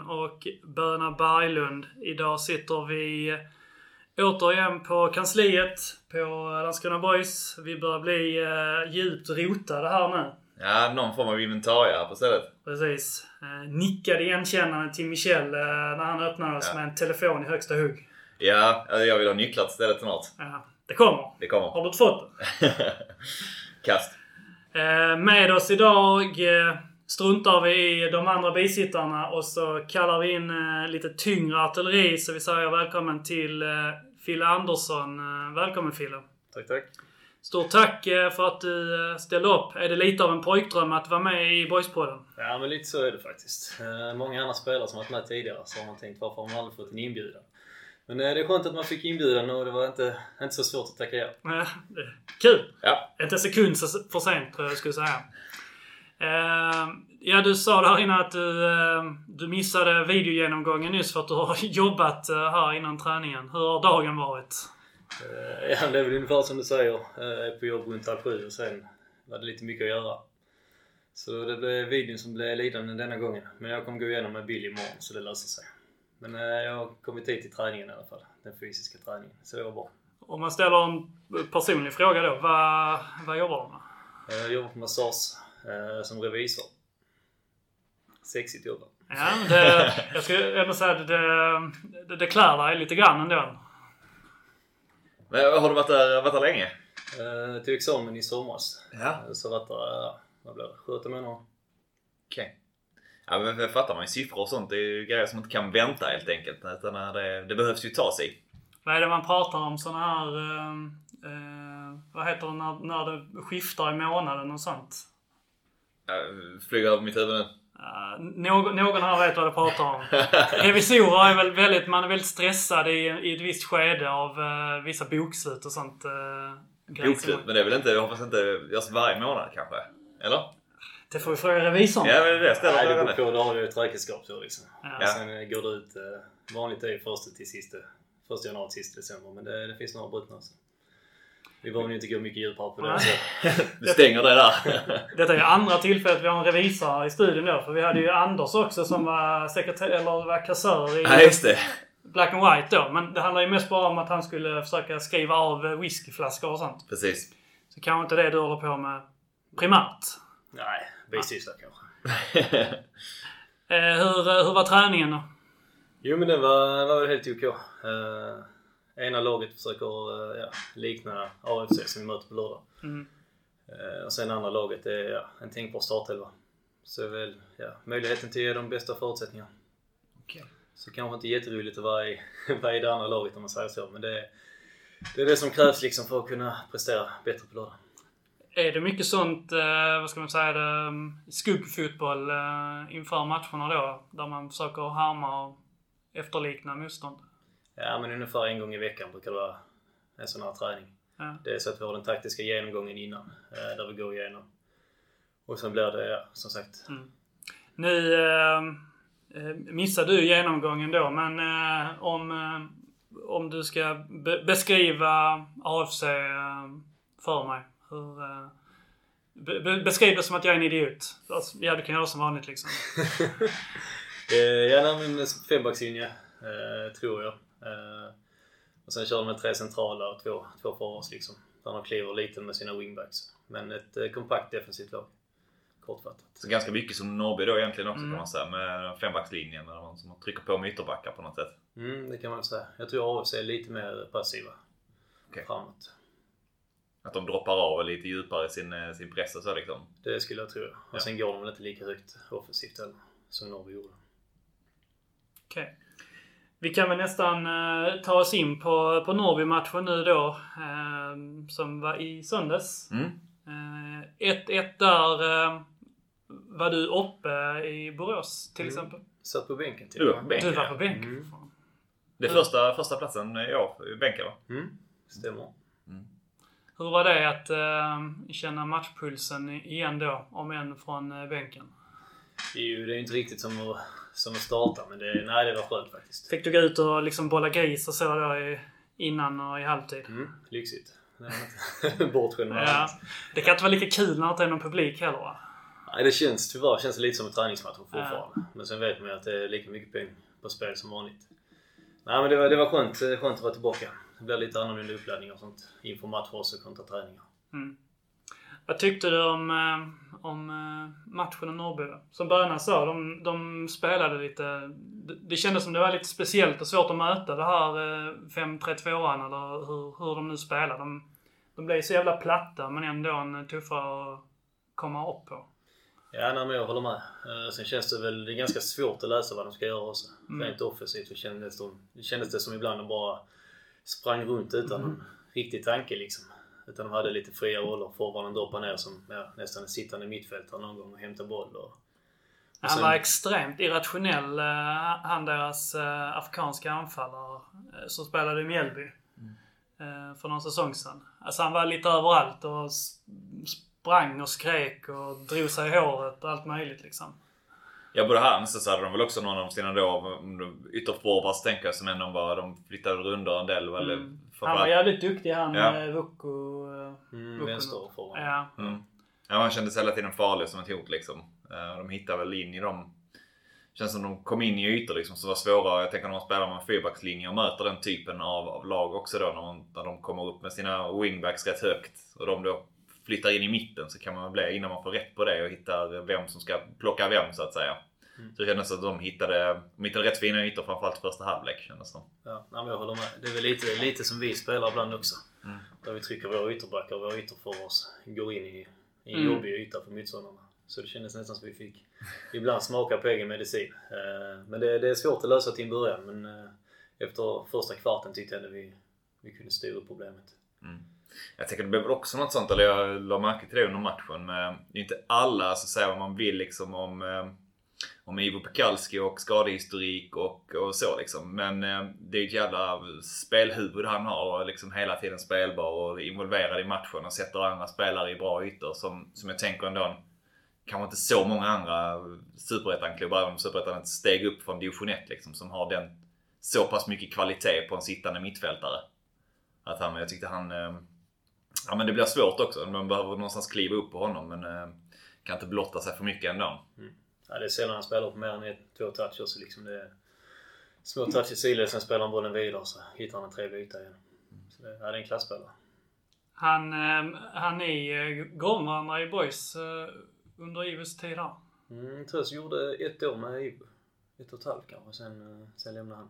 Och Böna Berglund. Idag sitter vi återigen på kansliet på Landskrona Boys. Vi börjar bli eh, djupt rotade här nu. Ja, någon form av inventarier här på stället. Precis. Eh, nickade igenkännande till Michel eh, när han öppnade oss Ja. med en telefon i högsta hugg. Ja, alltså jag vill ha nycklar till stället snart. Ja, det kommer. Det kommer. Har du inte fått det? Kast. Eh, med oss idag eh, struntar vi i de andra bisittarna och så kallar vi in eh, lite tyngre artilleri. Så vi säger välkommen till eh, Fille Andersson. Eh, välkommen Fille. Tack, tack. Stort tack eh, för att du eh, ställde upp. Är det lite av en pojkdröm att vara med i Boyspodden? Ja, men lite så är det faktiskt. Många andra spelare som varit med tidigare så har man tänkt varför har man aldrig fått en inbjudan? Men det är skönt att man fick inbjudan och det var inte, inte så svårt att tacka ja. Kul! Ja. Inte en sekund för sent tror jag jag skulle säga. Eh, ja, du sa där innan att du, eh, du missade videogenomgången nyss för att du har jobbat eh, här innan träningen. Hur har dagen varit? Eh, ja, det är väl ungefär som du säger. Eh, Jag är på jobb runt halv sju och sen var det lite mycket att göra. Så det blev videon som blev lidande denna gången. Men jag kommer gå igenom med Bill imorgon så det löser sig. Men eh, jag har kommit hit till träningen i alla fall. Den fysiska träningen. Så det var bra. Om man ställer en personlig fråga då. Vad, vad jobbar du med? Jag jobbar på massage som revisor. Sexigt jobb. Ja, det, jag skulle ändå säga att det, det, det klär dig lite grann ändå. Men har du varit där, varit där länge? Eh, tog examen i somras. Ja. Eh, Så varit där, eh, vad blir det, 7 månader. Okej. Ja, men jag fattar man ju siffror och sånt. Det är ju grejer som inte kan vänta helt enkelt. Utan det, det behövs ju ta sig. Vad är det man pratar om? Såna här... Eh, eh, vad heter det när, när det skiftar i månaden och sånt? Flyger över mitt huvud nu. Uh, någon, någon här vet vad jag pratar om. Revisorer är väl väldigt, man är väldigt stressad i, i ett visst skede av eh, vissa bokslut och sånt. Uh, Bokslut. Men det är väl inte, jag hoppas inte görs varje månad kanske? Eller? Det får vi fråga revisorn. Ja, men det är det jag ställer Nej, det frågan beror på. Då har du ett räkenskapsår liksom. Ja. Ja. Sen går det ut, vanligt är ju första till sista, första januari till sista december. Men det, det finns några brutna också. Vi behöver ju inte gå mycket djupare på det. Du stänger det där. Detta är andra tillfället vi har en revisor i studion då. För vi hade ju Anders också som var sekreterare, eller var kassör i Ja, just det. Black and White då. Men det handlar ju mest bara om att han skulle försöka skriva av whiskyflaskor och sånt. Precis. Så kanske inte det du håller på med primärt. Nej, bisyssla kanske. Eh, hur, eh, hur var träningen då? Jo men det var, var väl helt OK. Eh, ena laget försöker eh, ja, likna AFC som vi möter på lördag. Mm. Eh, och sen andra laget är ja, en tänkbar startelva. Så är väl ja, möjligheten till att ge de bästa förutsättningarna. Okej. Så kanske inte jätteroligt att vara i, vara i det andra laget om man säger så. Men det är, det är det som krävs liksom för att kunna prestera bättre på lördag. Är det mycket sånt, eh, vad ska man säga, um, skuggfotboll inför matcherna då? Där man försöker härma och efterlikna motstånd? Ja men ungefär en gång i veckan brukar det vara en sån här träning. Ja. Det är så att vi har den taktiska genomgången innan. eh, Där vi går igenom. Och sen blir det ja, som sagt Nu eh, eh, missade du genomgången då, men eh, om, eh, om du ska be- beskriva AFC eh, för mig. Hur, eh, be- be- beskriv det som att jag är en idiot. Alltså, ja, du kan göra som vanligt liksom. Eh, ja, nej, men fembackslinje tror jag. Eh, och sen kör de med tre centrala och två, två forwards liksom. Där de kliver lite med sina wingbacks. Men ett eh, kompakt defensivt lag. Kortfattat. Så ganska mycket som Norrby då egentligen också Mm. kan man säga. Med fembackslinjen där man som trycker på med ytterbackar på något sätt. Mm, det kan man säga. Jag tror AFC är lite mer passiva Okej. framåt. Att de droppar av lite djupare i sin, eh, sin press och så liksom. Det skulle jag tro. Och Ja. sen går de väl inte lika högt offensivt heller. Som Norrby gjorde. Okej. Vi kan väl nästan eh, ta oss in på, på Norrby-matchen nu då. Eh, som var i söndags. Mm. Eh, 1-1 där. Eh, var du uppe i Borås till Mm. exempel? Satt på bänken till Du var och på bänken. Du var på bänken. Mm. Det är första, första platsen i bänken va? Mm, stämmer. Hur var det att eh, känna matchpulsen igen då, om än från eh, bänken? Ju det är ju inte riktigt som att som att starta. Men det, nej, det var skönt faktiskt. Fick du gå ut och liksom bolla gris och så då i, innan och i halvtid? Mm, lyxigt. Bortskämd Ja. Det kan inte vara lika kul när det inte är någon publik heller va? Nej, det känns tyvärr känns det lite som en träningsmatch fortfarande. Men sen vet man ju att det är lika mycket pengar på spel som vanligt. Nej men det var, det var skönt, skönt att vara tillbaka. Det blir lite annorlunda uppladdning och sånt inför matcher också kontra träningar. Mm. Vad tyckte du om, eh, om eh, matchen i Norrby? Som Böna sa, de, de spelade lite... Det, kändes som det var lite speciellt och svårt att möta det här eh, 5-3-2an eller hur, hur de nu spelar. De, de blev så jävla platta men ändå en tuffare att komma upp på. Ja, nej, men jag håller med. Eh, sen känns det väl det är ganska svårt att läsa vad de ska göra också. Mm. Rent offensivt så kändes de, det kändes det som ibland de bara sprang runt utan någon riktig tanke liksom. Utan de hade lite fria roller. Forwarden droppade ner som ja, nästan en sittande mittfältare någon gång och hämtade boll. Och, och Han sen- var extremt irrationell, eh, han deras eh, afrikanska anfallare eh, som spelade i Mjällby. eh, För någon säsong sedan. Alltså han var lite överallt och sprang och skrek och drog sig i håret och allt möjligt liksom. Ja, både han så hade de väl också någon av sina då ytterforwards tänker jag som ändå var, de flyttade rundor en del. Mm. Han var jävligt duktig han Ja. ja. Vuko. eh, mm, vänsterforward. Ja. Mm. Ja, han kändes hela tiden farlig som ett hot liksom. Eh, De hittade väl in i dem. Känns som de kom in i ytor liksom som var svåra. Jag tänker när man spelar med en fyrbackslinje och möter den typen av, av lag också då när, man, när de kommer upp med sina wingbacks rätt högt. Och de då flyttar in i mitten så kan man bli innan man får rätt på det och hittar vem som ska plocka vem så att säga. Mm. Så det kändes att de hittade, de hittade rätt fina ytor framförallt första halvlek kändes det som. Ja, nej, men jag håller med. Det är väl lite, lite som vi spelar ibland också. Mm. Där vi trycker våra ytterbackar och våra ytterforwards går in i, i en Mm. jobbig yta för motståndarna. Så det kändes nästan som vi fick ibland smaka på egen medicin. Eh, Men det, det är svårt att lösa till en början. Men eh, efter första kvarten tyckte jag att vi, vi kunde styra upp problemet. Jag tänker det blev väl också något sånt, eller jag la märke till det under matchen. Men det är inte alla så säger vad man vill liksom om, eh, om Ivo Pekalski och skadehistorik och, och så liksom. Men eh, det är ett jävla spelhuvud han har och liksom hela tiden spelbar och involverad i matchen och sätter andra spelare i bra ytor som, som jag tänker ändå kanske inte så många andra superettan-klubbar, även om superettan är ett steg upp från division 1 liksom, som har den så pass mycket kvalitet på en sittande mittfältare. Att han, jag tyckte han... eh, Ja men det blir svårt också. Man behöver någonstans kliva upp på honom men eh, kan inte blotta sig för mycket ändå. Mm. Ja, det är sällan han spelar på mer än ett, två touch också. Liksom det är små touch i sen spelar han bollen vidare så hittar han en trevlig yta igen. Så det, ja, det är en klasspelare. Han, eh, han är eh, varandra i boys eh, under Ivos tid här. Mm, Trös gjorde ett år med Ivo. Ett och ett halvt kanske, sen, eh, sen lämnade han.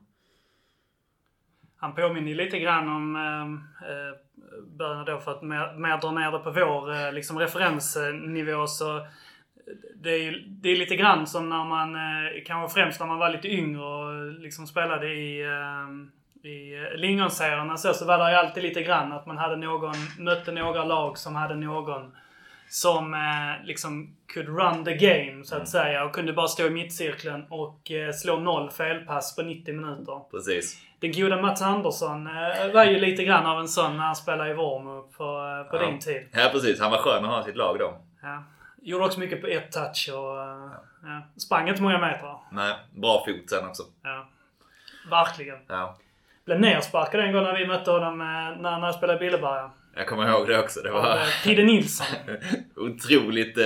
Han påminner lite grann om eh, eh, då för att mer, mer dra ner det på vår eh, liksom referensnivå så det är, det är lite grann som när man, eh, kanske främst när man var lite yngre och liksom spelade i, eh, i lingonserierna så, så var det ju alltid lite grann att man hade någon, mötte några lag som hade någon som eh, liksom could run the game så att säga och kunde bara stå i mittcirkeln och eh, slå noll felpass på 90 minuter. Precis. Den goda Mats Andersson eh, var ju lite grann av en sån när han spelade i Wormup på, eh, på Ja. din tid. Ja precis. Han var skön att ha sitt lag då. Ja. Gjorde också mycket på ett touch och eh, ja. sprang inte många meter. Nej, bra fot sen också. Ja. Verkligen. Ja. Blev nersparkad en gång när vi mötte honom eh, när han spelade i Billeberga. Jag kommer ihåg det också. Det var eh, Pidde Nilsson. otroligt...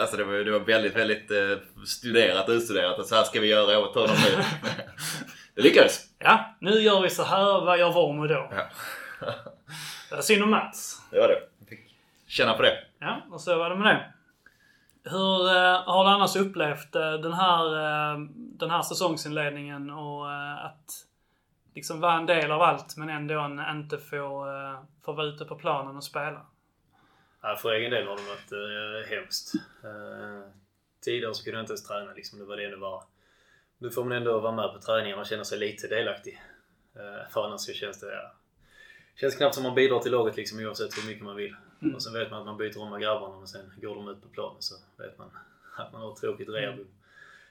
Alltså det var, det var väldigt, väldigt studerat och utstuderat. Så här ska vi göra åt honom nu. Det lyckades. Ja, nu gör vi så här. Vad gör Wormo då? Ja. Det var synd om Mats. Det var det. Jag fick känna på det. Ja, och så var det med det. Hur eh, har du annars upplevt eh, den, här, eh, den här säsongsinledningen och att liksom vara en del av allt men ändå inte få, få vara ute på planen och spela? Ja, för egen del har det varit eh, hemskt. Eh, tidigare så kunde jag inte ens träna liksom. Det var det det var. Nu får man ändå vara med på träningarna och känna sig lite delaktig. Eh, för annars så känns det... Ja, känns knappt som man bidrar till laget liksom oavsett hur mycket man vill. Mm. Och sen vet man att man byter om med grabbarna men sen går de ut på planen så vet man att man har tråkigt rehab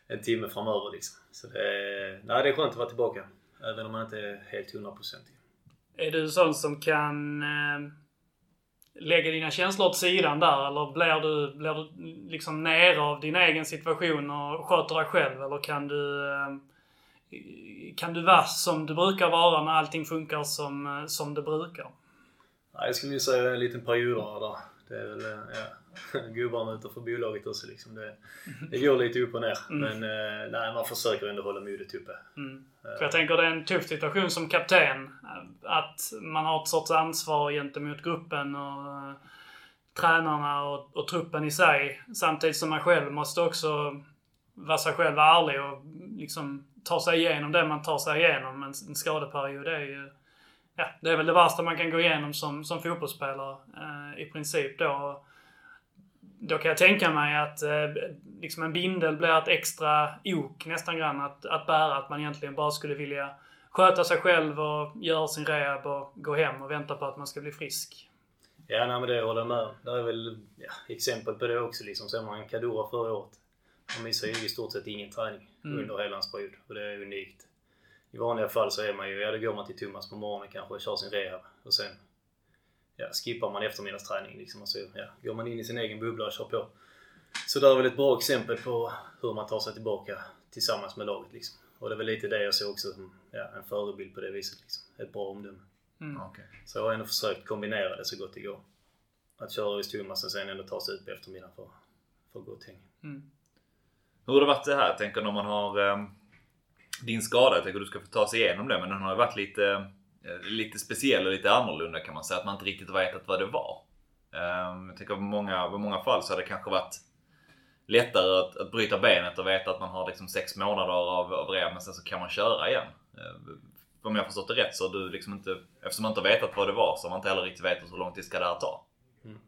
en timme framöver liksom. Så det är, nej, det är skönt att vara tillbaka. Även om man inte är helt hundraprocentig. Är du sån som kan... Eh, lägga dina känslor åt sidan där? Eller blir du, blir du liksom nere av din egen situation och sköter dig själv? Eller kan du, eh, kan du vara som du brukar vara när allting funkar som, eh, som det brukar? Jag skulle ju säga en liten period där. Det är väl, eh, ja, gubbarna utanför bolaget också liksom. Det, det går lite upp och ner. Mm. Men eh, nej, man försöker ändå hålla modet uppe. Mm. För jag tänker det är en tuff situation som kapten. Att man har ett sorts ansvar gentemot gruppen och tränarna och, och, truppen i sig. Samtidigt som man själv måste också vara sig själv ärlig och liksom ta sig igenom det man tar sig igenom. En skadeperiod är ju... Ja, det är väl det värsta man kan gå igenom som, som fotbollsspelare uh, i princip då. Då kan jag tänka mig att eh, liksom en bindel blir ett extra ok nästan grann att, att bära. Att man egentligen bara skulle vilja sköta sig själv och göra sin rehab och gå hem och vänta på att man ska bli frisk. Ja, nej, men det håller jag med Det är väl ja, exempel på det också. Liksom. Ser man Kadura förra året. Han missar ju i stort sett ingen träning mm. under hela hans period. Och det är unikt. I vanliga fall så är man ju, ja då går man till Thomas på morgonen kanske och kör sin rehab. Och sen ja, skippar man eftermiddagsträning liksom. Och så ja, går man in i sin egen bubbla och kör på. Så det är väl ett bra exempel på hur man tar sig tillbaka tillsammans med laget liksom. Och det är väl lite det jag ser också som ja, en förebild på det viset. Liksom. Ett bra omdöme. Mm. Okay. Så jag har ändå försökt kombinera det så gott det går. Att köra hos Thomas och sen ändå ta sig ut på eftermiddagen för, för gott häng. Mm. Hur har det varit det här? Tänker när man har um, din skada. Jag tänker du ska få ta sig igenom det. Men den har ju varit lite Eh, lite speciell och lite annorlunda kan man säga. Att man inte riktigt vetat vad det var. Ehm, jag tänker på många, på många fall så har det kanske varit lättare att, att bryta benet och veta att man har liksom sex månader av, av rehab men sen så kan man köra igen. Ehm, om jag förstått det rätt så har du liksom inte, eftersom man inte vetat vad det var så har man inte heller riktigt vetat hur lång tid ska det här ta. Mm.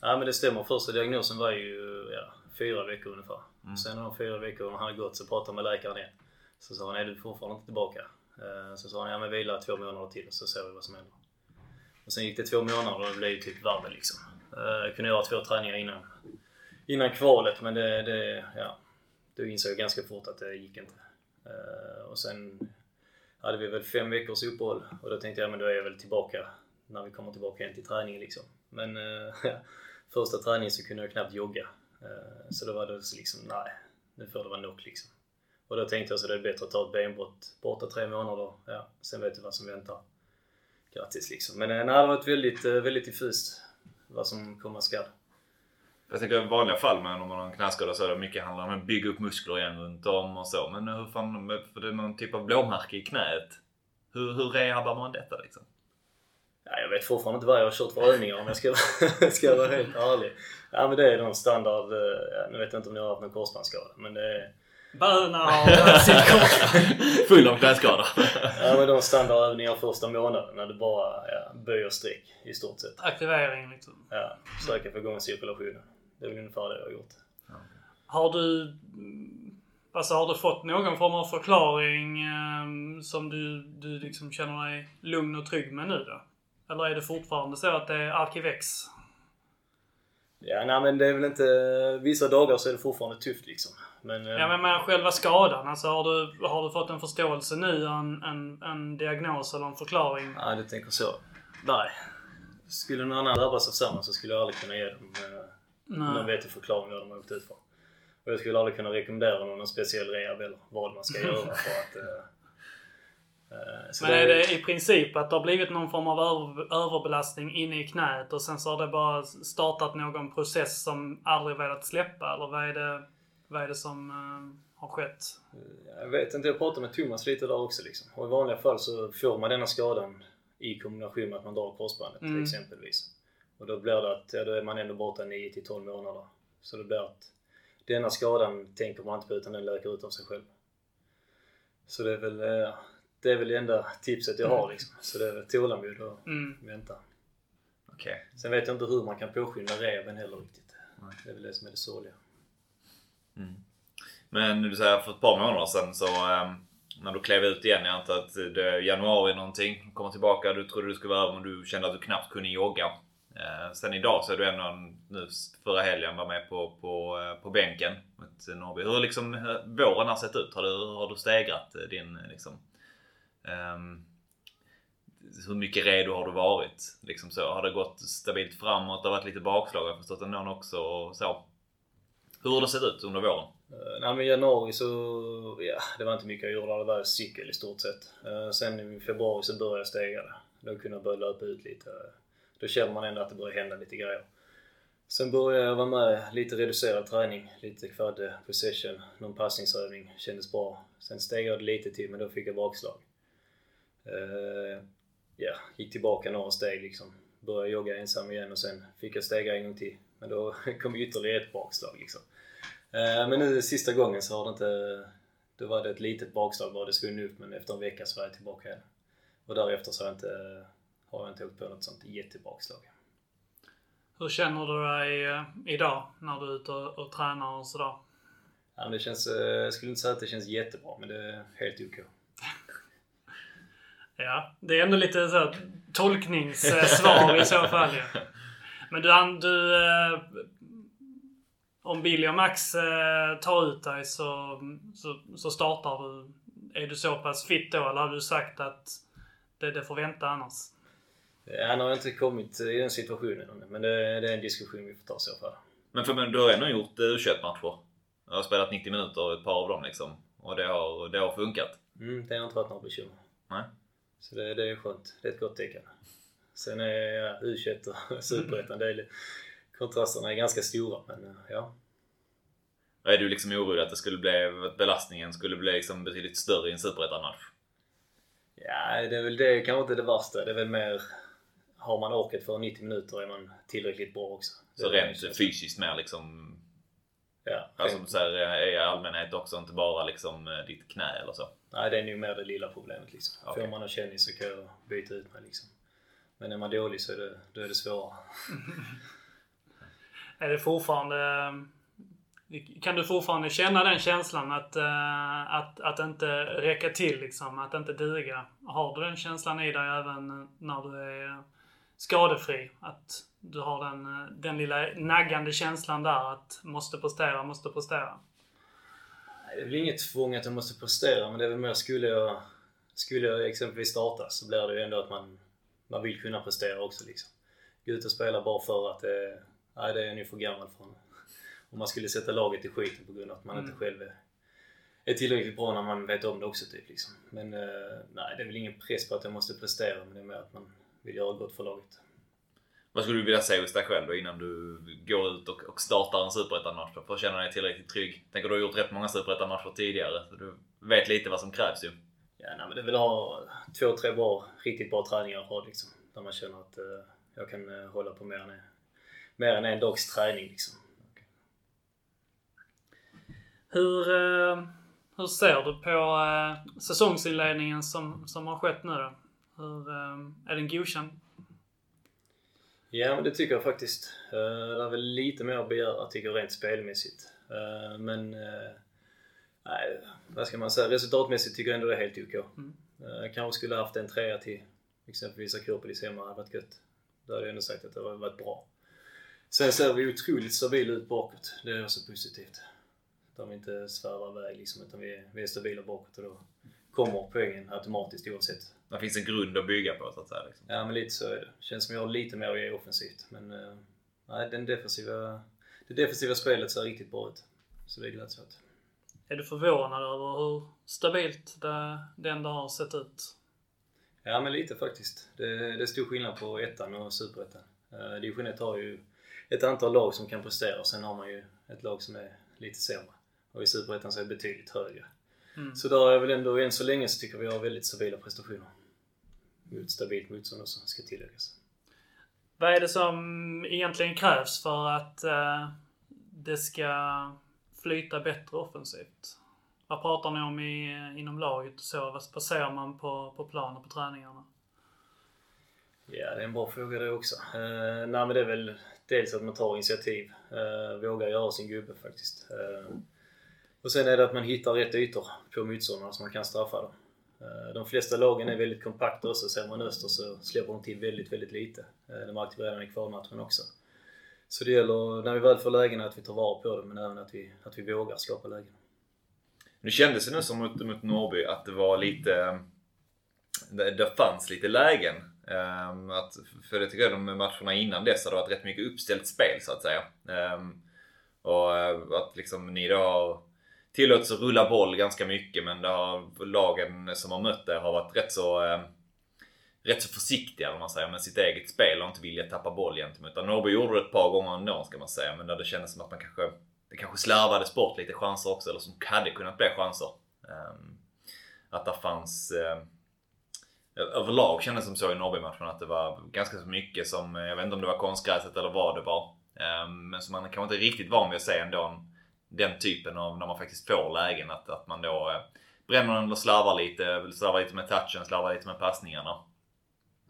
Ja men det stämmer. Första diagnosen var ju ja, fyra veckor ungefär. Mm. Sen när de fyra veckorna hade gått så pratade jag med läkaren igen. Så sa han, är du fortfarande inte tillbaka? Eh, så sa han, ja men vila två månader till så ser vi vad som händer. Och sen gick det två månader och det blev ju typ värre liksom. Eh, jag kunde göra två träningar innan, innan kvalet men det, det, ja, då insåg jag ganska fort att det gick inte. Eh, och sen hade vi väl fem veckors uppehåll och då tänkte jag men då är jag väl tillbaka när vi kommer tillbaka igen till träningen liksom. Men första träningen så kunde jag knappt jogga. Så då var det liksom, nej, nu får det vara nog liksom. Och då tänkte jag så det är bättre att ta ett benbrott borta tre månader. Ja, sen vet du vad som väntar. Grattis liksom. Men nej, det har varit väldigt, eh, väldigt diffust vad som komma skall. Jag tänker i vanliga fall med om man har en knäskada så är det mycket handlar om att bygga upp muskler igen runt om och så. Men hur fan, för det är någon typ av blåmärke i knät. Hur, hur rehabar man detta liksom? Ja, jag vet fortfarande inte vad jag har kört för övningar om jag ska, ska vara helt ärlig. Ja men det är någon standard, eh, nu vet jag inte om ni har haft någon korsbandsskada men det är Böna och Full av knäskador. ja men de standardövningar första månaden när du bara ja, böjer streck i stort sett. Aktivering liksom. Ja, försöka få igång cirkulationen. Det är väl ungefär det jag har gjort. Har du Alltså har du fått någon form av förklaring eh, som du, du liksom känner dig lugn och trygg med nu då? Eller är det fortfarande så att det är Arkivex? Ja, nej men det är väl inte... Vissa dagar så är det fortfarande tufft liksom. Men, ja men med själva skadan. Alltså har du, har du fått en förståelse nu? En, en, en diagnos eller en förklaring? Nej, du tänker så. Nej. Skulle någon annan drabbas av samma så skulle jag aldrig kunna ge dem eh, någon vettig förklaring vad de har åkt ut för. Och jag skulle aldrig kunna rekommendera någon speciell rehab eller vad man ska göra för att... Eh, eh men är det i princip att det har blivit någon form av överbelastning inne i knät och sen så har det bara startat någon process som aldrig velat släppa? Eller vad är det? Vad är det som uh, har skett? Jag vet inte, jag pratade med Thomas lite där också liksom. Och i vanliga fall så får man denna skadan i kombination med att man drar korsbandet mm. exempelvis. Och då blir det att, ja då är man ändå borta 9 till 12 månader. Så det blir att denna skadan tänker man inte på utan den läker ut av sig själv. Så det är väl, eh, det är väl det enda tipset jag har mm. liksom. Så det är tålamod och mm. vänta. Okay. Sen vet jag inte hur man kan påskynda reven heller riktigt. Nej. Det är väl det som är det sorgliga. Mm. Men du säger för ett par månader sedan så ehm, när du klev ut igen, jag antar att det är januari någonting, kommer tillbaka, du trodde du skulle vara över men du kände att du knappt kunde jogga. Eh, sen idag så är du ändå nu förra helgen var med på, på, eh, på bänken mot Norrby. Hur har liksom våren har sett ut? Har du, har du stegrat eh, din liksom, um, hur mycket redo har du varit? Liksom så. Har det gått stabilt framåt? Det har varit lite bakslag har jag förstått ändå också. Och så. Hur har det sett ut under våren? Uh, nej, men i januari så, ja, det var inte mycket jag gjorde. Det var cykel i stort sett. Uh, sen i februari så började jag stega det. Då kunde jag börja löpa ut lite. Då känner man ändå att det börjar hända lite grejer. Sen började jag vara med lite reducerad träning, lite kvadde possession, någon passningsövning. Kändes bra. Sen stegade jag lite till men då fick jag bakslag. Uh, ja, gick tillbaka några steg liksom. Började jogga ensam igen och sen fick jag stega en gång till. Men då kom ytterligare ett bakslag liksom. Uh, men nu sista gången så har det inte... Då var det ett litet bakslag bara, det svunnit upp men efter en vecka så var jag tillbaka igen. Och därefter så har jag inte, har jag inte åkt på något sånt jättebakslag. Hur känner du dig eh, idag när du är ute och, och tränar och sådär? Ja, det känns, jag skulle inte säga att det känns jättebra, men det är helt OK. Ja, det är ändå lite så tolkningssvar i så fall ja. Men du, du eh, om Billy och Max eh, tar ut dig så, så, så, startar du. Är du så pass fit då eller har du sagt att det, det får vänta annars? Ja, han har inte kommit i den situationen men det, det är en diskussion vi får ta så fall. Men, för, men du har ändå gjort u matcher Du har spelat 90 minuter ett par av dem liksom. Och det har, det har funkat? Mm, det har inte varit några bekymmer. Nej. Så det, det är skönt. Det är ett gott tecken. Sen är ja, U21 och Superettan, kontrasterna är ganska stora men ja. Är du liksom orolig att det skulle bli, att belastningen skulle bli liksom betydligt större i en Superettan-match? Ja, det är väl det kanske inte det värsta. Det är väl mer har man orket för 90 minuter är man tillräckligt bra också. Så rent fysiskt mer liksom? Ja. Alltså så här, i allmänhet också, inte bara liksom eh, ditt knä eller så? Nej, det är nog mer det lilla problemet liksom. Okay. Får man en känning så kan jag byta ut mig liksom. Men är man dålig så är det, då är det svårare. är det fortfarande... Kan du fortfarande känna den känslan att, uh, att, att inte räcka till liksom? Att inte duga? Har du den känslan i dig även när du är skadefri? Att du har den, eh, den lilla naggande känslan där att måste prestera, måste prestera? Det är väl inget tvång att jag måste prestera men det är väl mer skulle jag, skulle jag exempelvis starta så blir det ju ändå att man, man vill kunna prestera också liksom. Gå ut och spela bara för att det, nej, det är nu för gammal för Om man skulle sätta laget i skiten på grund av att man mm. inte själv är, är tillräckligt bra när man vet om det också typ liksom. Men eh, nej, det är väl ingen press på att jag måste prestera men det är mer att man vill göra gott för laget. Vad skulle du vilja säga hos dig själv då innan du går ut och, och startar en superettan-match för att känna dig tillräckligt trygg? Tänker du har gjort rätt många superettan-matcher tidigare så du vet lite vad som krävs ju. Ja, nej, men det att ha två, tre bra, riktigt bra träningar att ha liksom. Där man känner att uh, jag kan uh, hålla på mer än, mer än en dags träning liksom. Okay. Hur, uh, hur ser du på säsongsinledningen som, som har skett nu då? Hur, är den godkänd? Ja, men det tycker jag faktiskt. Uh, det är väl lite mer att begära, tycker jag, rent spelmässigt. Uh, men... Nej, vad ska man säga? Resultatmässigt tycker jag ändå det är helt OK. Mm. Uh, kanske skulle haft en trea till exempelvis Akropolis hemma, hade varit gött. Då hade jag ändå sagt att det hade varit bra. Sen ser vi otroligt stabila ut bakåt. Det är också positivt. Där vi inte svävar iväg liksom, utan vi är, vi är stabila bakåt och då kommer poängen automatiskt oavsett det finns en grund att bygga på så att säga. Liksom. Ja men lite så är det. Känns som jag har lite mer att ge offensivt. Men uh, nej, den defensiva, det defensiva spelet ser riktigt bra ut. Så det gläds jag åt. Är du förvånad över hur stabilt det, det ändå har sett ut? Ja men lite faktiskt. Det, det är stor skillnad på ettan och superettan. Uh, Division 1 har ju ett antal lag som kan prestera och sen har man ju ett lag som är lite sämre. Och i superettan så är det betydligt högre. Mm. Så där är väl ändå, än så länge så tycker vi har väldigt stabila prestationer mot stabilt motstånd också, ska tilläggas. Vad är det som egentligen krävs för att uh, det ska flyta bättre offensivt? Vad pratar ni om i, inom laget och så? Vad ser man på, på plan och på träningarna? Ja, det är en bra fråga det också. Eh, nej, men det är väl dels att man tar initiativ. Eh, vågar göra sin gubbe faktiskt. Eh, och sen är det att man hittar rätt ytor på motståndarna så man kan straffa dem. Eh, de flesta lagen är väldigt kompakta också. Ser man öster så släpper de till väldigt, väldigt lite. Eh, de märkte vi redan i kvalmatchen också. Så det gäller, när vi väl får lägen, att vi tar vara på dem men även att vi, att vi vågar skapa lägen. Nu kändes det nu som mot, mot Norrby att det var lite eh, det, det fanns lite lägen. Um, att, för det tycker jag de matcherna innan dess har det varit rätt mycket uppställt spel så att säga. Um, och eh, att liksom ni då har tillåtits att rulla boll ganska mycket men det har, lagen som har mött det har varit rätt så um, rätt så försiktiga om man säger med sitt eget spel och inte vilja tappa boll gentemot. Norrby gjorde det ett par gånger ändå ska man säga men där det kändes som att man kanske det kanske slarvades bort lite chanser också eller som hade kunnat bli chanser. Ehm, att det fanns... Eh, överlag kändes det som så i Norrby-matchen att det var ganska så mycket som, jag vet inte om det var konstgräset eller vad det var. Ehm, men som man kanske inte riktigt van vid att se ändå. Den typen av, när man faktiskt får lägen, att, att man då eh, bränner bränner eller slarvar lite, slarvar lite med touchen, slarvar lite med passningarna.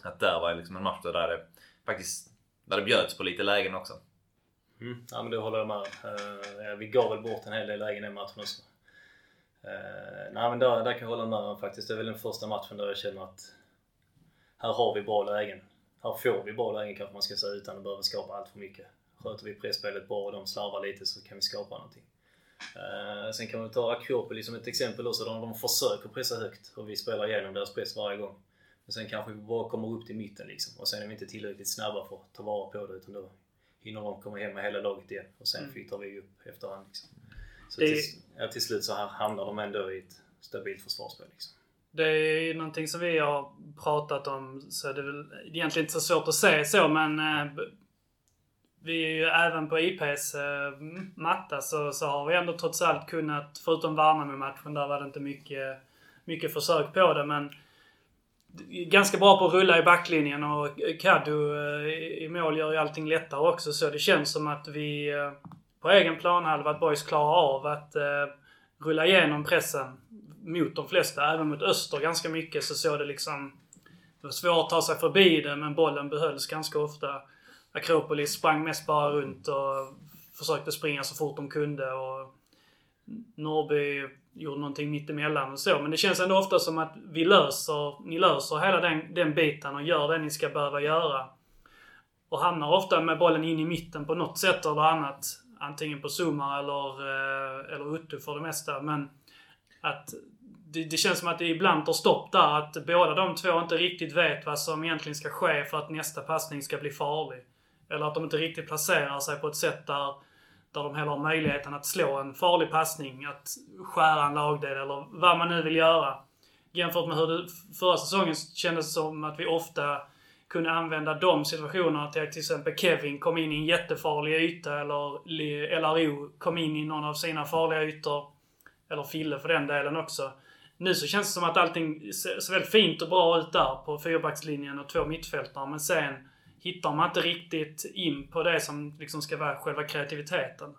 Att där var liksom en match där det faktiskt, där det bjöds på lite lägen också. Mm. Ja men det håller jag med uh, Vi gav väl bort en hel del lägen i matchen också. Uh, nej men där, där kan jag hålla med om faktiskt. Det är väl den första matchen där jag känner att här har vi bra lägen. Här får vi bra lägen kanske man ska säga utan att behöva skapa allt för mycket. Sköter vi pressspelet bra och de slarvar lite så kan vi skapa någonting. Uh, sen kan man ta Akropoli som ett exempel också där de försöker pressa högt och vi spelar igenom deras press varje gång. Men sen kanske vi bara kommer upp till mitten liksom och sen är vi inte tillräckligt snabba för att ta vara på det utan då hinner de komma hem med hela laget igen och sen mm. flyttar vi upp efterhand. Liksom. Så det... till, ja, till slut så här hamnar de ändå i ett stabilt försvarsspel. Liksom. Det är någonting som vi har pratat om, så det är väl egentligen inte så svårt att se så, men eh, vi är ju även på IPs eh, matta så, så har vi ändå trots allt kunnat, förutom Värnamo-matchen, där var det inte mycket, mycket försök på det, men ganska bra på att rulla i backlinjen och Kaddu eh, i mål gör ju allting lättare också så det känns som att vi eh, på egen planhalva, att Boys klarar av att eh, rulla igenom pressen mot de flesta. Även mot Öster ganska mycket så såg det liksom... Det var svårt att ta sig förbi det men bollen behölls ganska ofta. Akropolis sprang mest bara runt och försökte springa så fort de kunde och Norrby gjorde någonting mittemellan och så. Men det känns ändå ofta som att vi löser, ni löser hela den, den biten och gör det ni ska behöva göra. Och hamnar ofta med bollen in i mitten på något sätt eller annat. Antingen på Zuma eller, eh, eller Uttu för det mesta. Men att det, det, känns som att det ibland tar stopp där. Att båda de två inte riktigt vet vad som egentligen ska ske för att nästa passning ska bli farlig. Eller att de inte riktigt placerar sig på ett sätt där, där de heller har möjligheten att slå en farlig passning. Att skära en lagdel eller vad man nu vill göra. Jämfört med hur det förra säsongen kändes som att vi ofta kunde använda de situationerna till att till exempel Kevin kom in i en jättefarlig yta eller LRO kom in i någon av sina farliga ytor. Eller Fille för den delen också. Nu så känns det som att allting ser väldigt fint och bra ut där på fyrbackslinjen och två mittfältare. Men sen hittar man inte riktigt in på det som liksom ska vara själva kreativiteten.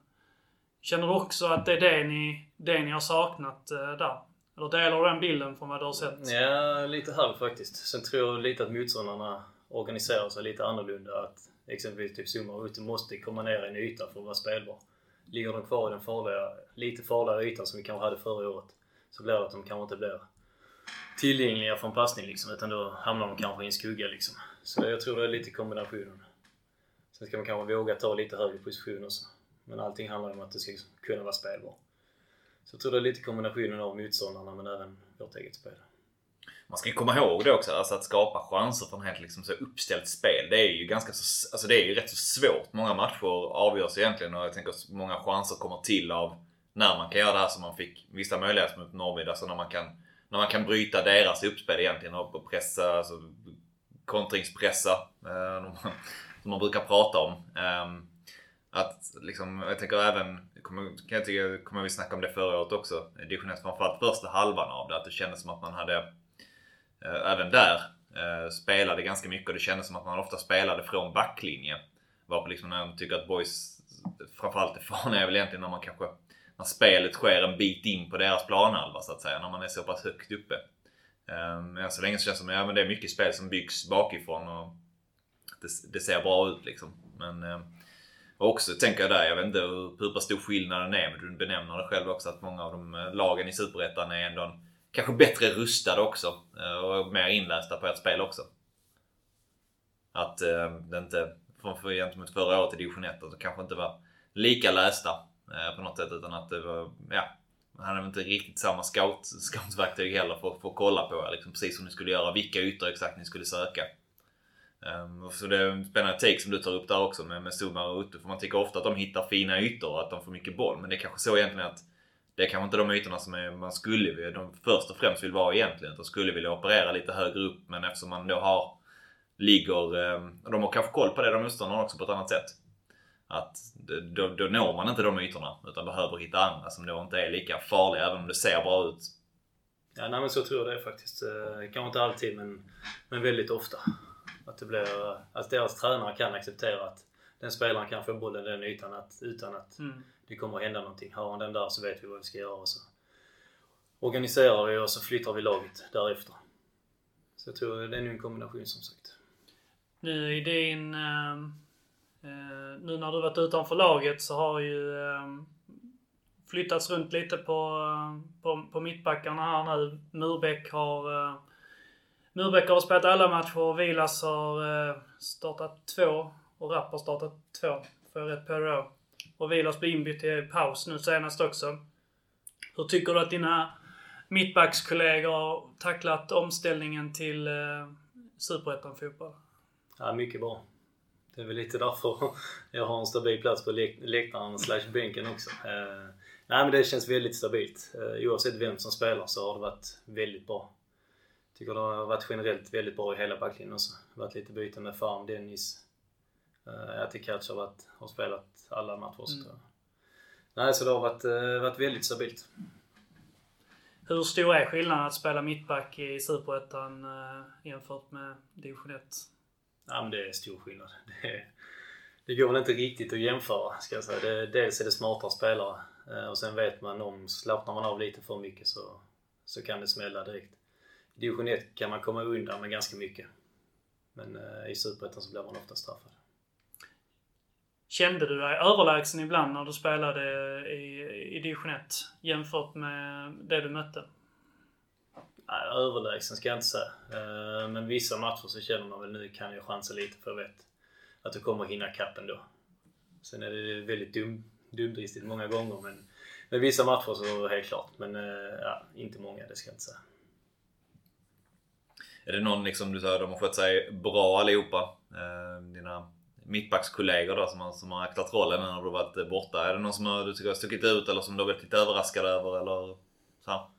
Känner du också att det är det ni, det ni har saknat eh, där? Eller delar du den bilden från vad du har sett? Ja, lite halv faktiskt. Sen tror jag lite att motståndarna organiserar sig lite annorlunda. Att exempelvis typ Zuma och Ute måste komma ner i en yta för att vara spelbar. Ligger de kvar i den farliga, lite farligare ytan som vi kanske hade förra året så blir det att de kanske inte blir tillgängliga från passning liksom, utan då hamnar de kanske i en skugga liksom. Så jag tror det är lite kombinationen. Sen ska man kanske våga ta lite högre position också. Men allting handlar om att det ska liksom kunna vara spelbart. Så jag tror det är lite kombinationen av motståndarna men även vårt eget spel. Man ska ju komma ihåg det också, alltså att skapa chanser från helt liksom så uppställt spel. Det är ju ganska så, alltså det är ju rätt så svårt. Många matcher avgörs egentligen och jag tänker att många chanser kommer till av när man kan göra det här som man fick vissa möjligheter mot Norrby. Alltså när man kan, när man kan bryta deras uppspel egentligen och pressa, alltså kontringspressa. Eh, som man brukar prata om. Ehm, att liksom, jag tänker även, kommer, kan jag tycka, kommer vi snacka om det förra året också. Division 1 framförallt första halvan av det. Att det kändes som att man hade, eh, även där, eh, spelade ganska mycket och det kändes som att man ofta spelade från backlinje. Varpå liksom när man tycker att boys, framförallt det farliga är väl egentligen när man kanske när spelet sker en bit in på deras planhalva så att säga. När man är så pass högt uppe. Ehm, um, än så länge så känns det som ja, men det är mycket spel som byggs bakifrån och det, det ser bra ut liksom. Men um, också tänker jag där, jag vet inte hur pass stor skillnaden är, men du benämner det själv också att många av de eh, lagen i Superettan är ändå kanske bättre rustade också. Eh, och mer inlästa på ert spel också. Att eh, det inte, för, gentemot förra året i division 1, att det kanske inte var lika lästa Eh, på något sätt. Utan att det var, ja, han har inte riktigt samma scout, scoutverktyg heller för, för att kolla på. Liksom, precis som ni skulle göra, vilka ytor exakt ni skulle söka. Um, så det är en spännande take som du tar upp där också med, med Zuma och Utto. För man tycker ofta att de hittar fina ytor och att de får mycket boll. Men det är kanske så egentligen att det är kanske inte de ytorna som är, man skulle vilja, de först och främst vill vara egentligen. De skulle vilja operera lite högre upp men eftersom man då har, ligger, um, de har kanske koll på det de motståndarna också på ett annat sätt. Att då, då når man inte de ytorna utan behöver hitta andra som då inte är lika farliga även om det ser bra ut. Ja, nej, men så tror jag det är faktiskt. Eh, kanske inte alltid men, men väldigt ofta. Att, det blir, att deras tränare kan acceptera att den spelaren kan få bollen den ytan att, utan att mm. det kommer att hända någonting. Har han den där så vet vi vad vi ska göra och så organiserar vi och så flyttar vi laget därefter. Så jag tror det är en kombination som sagt. Nu i din... Uh, Eh, nu när du varit utanför laget så har ju ehm, flyttats runt lite på, eh, på, på mittbackarna här nu. Murbeck har eh, Murbeck har spelat alla matcher. Vilas har startat två. Och Rapp har startat två. Får jag rätt på det då. Och Vilas blev inbytt i paus nu senast också. Hur tycker du att dina mittbackskollegor har tacklat omställningen till eh, Superettan-fotboll? Ja, mycket bra. Det är väl lite därför jag har en stabil plats på läktaren slash bänken också. Eh, nej men det känns väldigt stabilt. Eh, oavsett vem som spelar så har det varit väldigt bra tycker det har varit generellt väldigt bra i hela backlinjen också. Det har varit lite byten med Farm, Dennis. Uh, Atikac har, varit, har spelat alla matcher också mm. Nej, så det har varit, uh, varit väldigt stabilt. Hur stor är skillnaden att spela mittback i Superettan jämfört med division 1? Ja, men det är stor skillnad. Det, det går väl inte riktigt att jämföra, ska jag säga. Det, dels är det smartare spelare eh, och sen vet man om slappnar man av lite för mycket så, så kan det smälla direkt I division 1 kan man komma undan med ganska mycket. Men eh, i Superettan så blir man ofta straffad. Kände du dig överlägsen ibland när du spelade i, i division 1 jämfört med det du mötte? Nej, överlägsen ska jag inte säga. Eh, men vissa matcher så känner man väl nu kan jag chansa lite för jag vet att du kommer hinna kapp ändå. Sen är det väldigt dum, dumdristigt många gånger men med vissa matcher så helt klart. Men eh, ja, inte många, det ska jag inte säga. Är det någon liksom, du säger de har skött sig bra allihopa? Eh, dina mittbackskollegor då som har, som har aktat rollen när du varit borta. Är det någon som har, du tycker har stuckit ut eller som du har varit lite överraskad över eller så?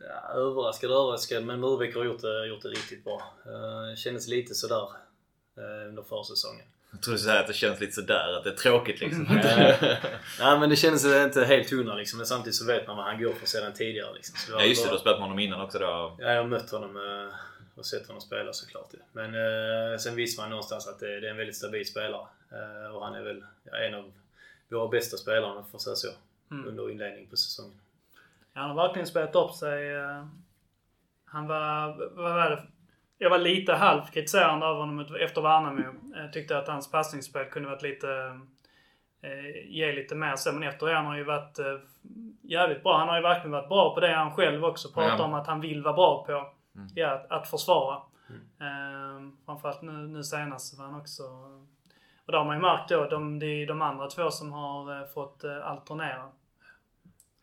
Ja, överraskad överraskad men Murbeck har gjort det, gjort det riktigt bra. Uh, kändes lite sådär uh, under försäsongen. Jag trodde du säga att det känns lite sådär, att det är tråkigt liksom. Nej men det kändes inte helt hundra liksom. Men samtidigt så vet man vad han går för sedan tidigare liksom. ja just det, du har spelat med honom innan också då. Ja, jag har mött honom uh, och sett honom spela såklart. Men eh, sen visste man någonstans att det, det är en väldigt stabil spelare. Eh, och han är väl ja, en av våra bästa spelare, om jag säga så, mm. under inledningen på säsongen. Han har verkligen spelat upp sig. Eh, han var, vad var det? Jag var lite halvt kritiserande av honom efter Värnamo. Jag tyckte att hans passningsspel kunde varit lite eh, ge lite mer så. Men efter det har han ju varit eh, jävligt bra. Han har ju verkligen varit bra på det han själv också pratar ja. om att han vill vara bra på mm. ja, att, att försvara. Mm. Ehm, framförallt nu, nu senast var han också... Och då har man ju märkt då, de, är de andra två som har fått alternera.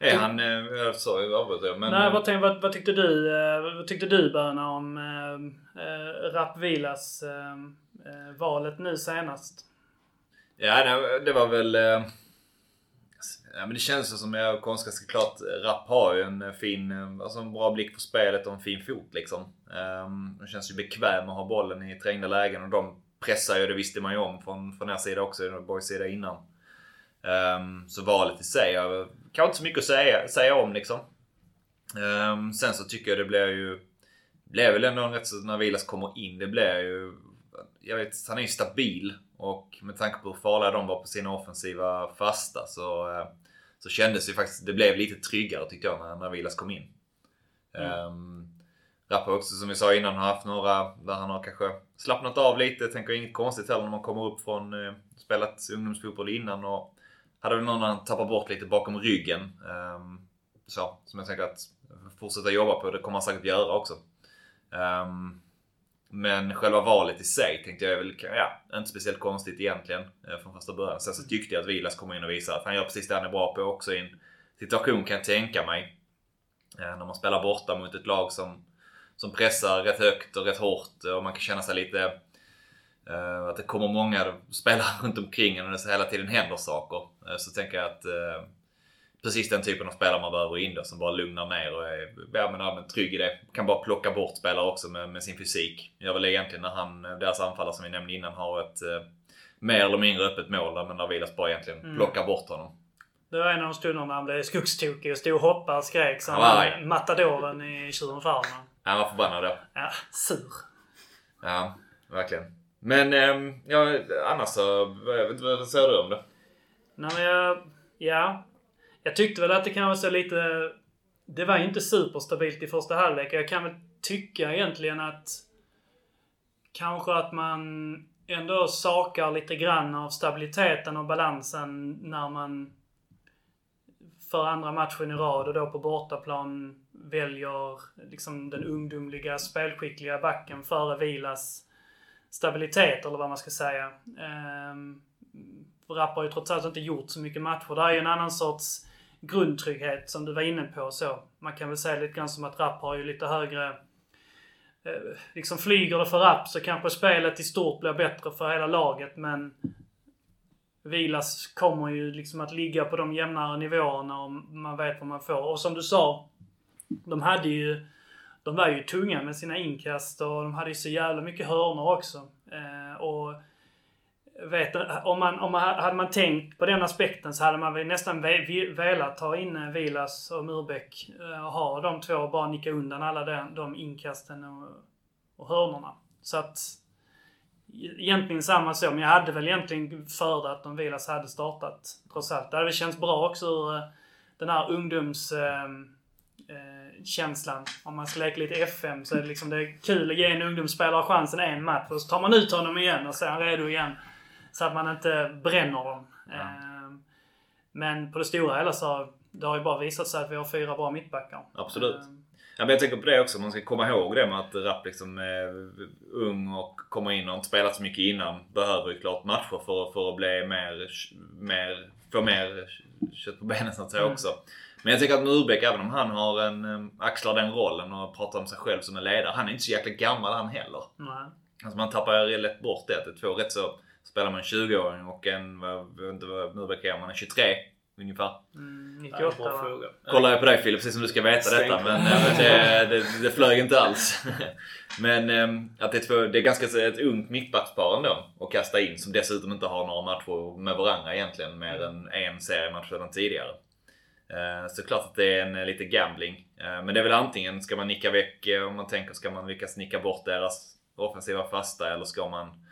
Är han... Eh, sorry, avbröt jag. Men... Nej, vad, tänkte, vad, vad, tyckte du, eh, vad tyckte du Böna om eh, eh, Rap Vilas eh, eh, valet nu senast? Ja, det, det var väl... Eh, Ja, men det känns som jag konstiga såklart. Rapp har ju en fin, alltså en bra blick på spelet och en fin fot liksom. Um, de känns ju bekväm att ha bollen i trängda lägen och de pressar ju, det visste man ju om från, från er sida också, Borgs sida innan. Um, så valet i sig, jag kan inte så mycket att säga, säga om liksom. Um, sen så tycker jag det blir ju, blev väl ändå en rätt så, när Vilas kommer in, det blir ju, jag vet, han är ju stabil. Och med tanke på hur farliga de var på sina offensiva fasta så uh, så kändes det faktiskt, det blev lite tryggare tyckte jag när, när Vilas kom in. Mm. Um, Rappa också som vi sa innan har haft några där han har kanske slappnat av lite. Tänker inget konstigt heller när man kommer upp från uh, spelat ungdomsfotboll innan och hade väl någon annan tappat bort lite bakom ryggen. Um, så, som jag tänker att fortsätta jobba på. Det kommer han säkert göra också. Um, men själva valet i sig tänkte jag är väl, ja, inte speciellt konstigt egentligen eh, från första början. Sen så tyckte jag att Vilas kommer in och visar att han gör precis det han är bra på också i en situation kan jag tänka mig. Eh, när man spelar borta mot ett lag som, som pressar rätt högt och rätt hårt och man kan känna sig lite att det kommer många spelare runt omkring en och det hela tiden händer saker. Eh, så tänker jag att eh, precis den typen av spelare man behöver in då, som bara lugnar ner och är ja, men, ja, men trygg i det. Kan bara plocka bort spelare också med, med sin fysik. Gör väl egentligen när han, deras anfallare som vi nämnde innan, har ett eh, mer eller mindre öppet mål där, men där Vilas bara egentligen Mm. plockar bort honom. Det var en av de stunderna när han blev skogstokig och stod och hoppade och skrek som matadoren i Tjuren Farman. Han var förbannad då. Ja, sur. Ja, verkligen. Men ehm, ja, annars så, vad, vad säger du om det? Nej men jag... Ja. Jag tyckte väl att det kanske så lite... Det var ju inte superstabilt i första halvlek. Jag kan väl tycka egentligen att... Kanske att man ändå sakar lite grann av stabiliteten och balansen när man för andra matchen i rad och då på bortaplan väljer liksom den ungdomliga spelskickliga backen före Vilas stabilitet eller vad man ska säga. Ehm, Rapp har ju trots allt inte gjort så mycket matcher. Det är ju en annan sorts grundtrygghet som du var inne på. så. Man kan väl säga lite grann som att Rapp har ju lite högre... Eh, liksom flyger det för Rapp så kanske spelet i stort blir bättre för hela laget men Vilas kommer ju liksom att ligga på de jämnare nivåerna och man vet vad man får. Och som du sa, de hade ju... De var ju tunga med sina inkast och de hade ju så jävla mycket hörnor också. Eh, och vet, om man, om man, hade man tänkt på den aspekten så hade man väl nästan ve, velat ha in eh, Vilas och Murbeck eh, och ha de två och bara nicka undan alla de, de inkasten och, och hörnorna. Så att e-, egentligen samma så, men jag hade väl egentligen föredragit om Vilas hade startat trots allt. Det hade väl känts bra också ur eh, den här ungdoms... Eh, känslan. Om man ska leka lite FM så är det liksom det är kul att ge en ungdomsspelare chansen en match och så tar man ut honom igen och så är han redo igen. Så att man inte bränner dem. Ja. Eh, men på det stora hela så det har ju bara visat sig att vi har fyra bra mittbackar. Absolut. Eh, Ja, men jag tänker på det också, man ska komma ihåg det med att Rapp liksom är ung och kommer in och inte spelat så mycket innan. Behöver ju klart matcher för, för att bli mer, mer, få mer kött på benen så att säga Mm. Men jag tänker att Murbeck, även om han har en, em, axlar den rollen och pratar om sig själv som en ledare. Han är inte så jäkla gammal han heller. nej. Alltså man tappar ju lätt bort det. Att det är två rätt så... Spelar man en 20-åring och en, vad- jag vet inte vad Murbeck är, om han är 23 ungefär. Mm, Nej, 98 bra va? fråga. Kollar jag på dig Filip, precis som du ska veta Stäng. detta. Men eh, det, det, det flög inte alls. Men eh, att det är, två, det är ganska ett ungt mittbackspar ändå att kasta in som dessutom inte har några matcher med varandra egentligen. Mer än en seriematch sedan tidigare. Eh, Så klart att det är en eh, lite gambling. Eh, Men det är väl antingen ska man nicka väck, om man tänker ska man lyckas nicka bort deras offensiva fasta eller ska man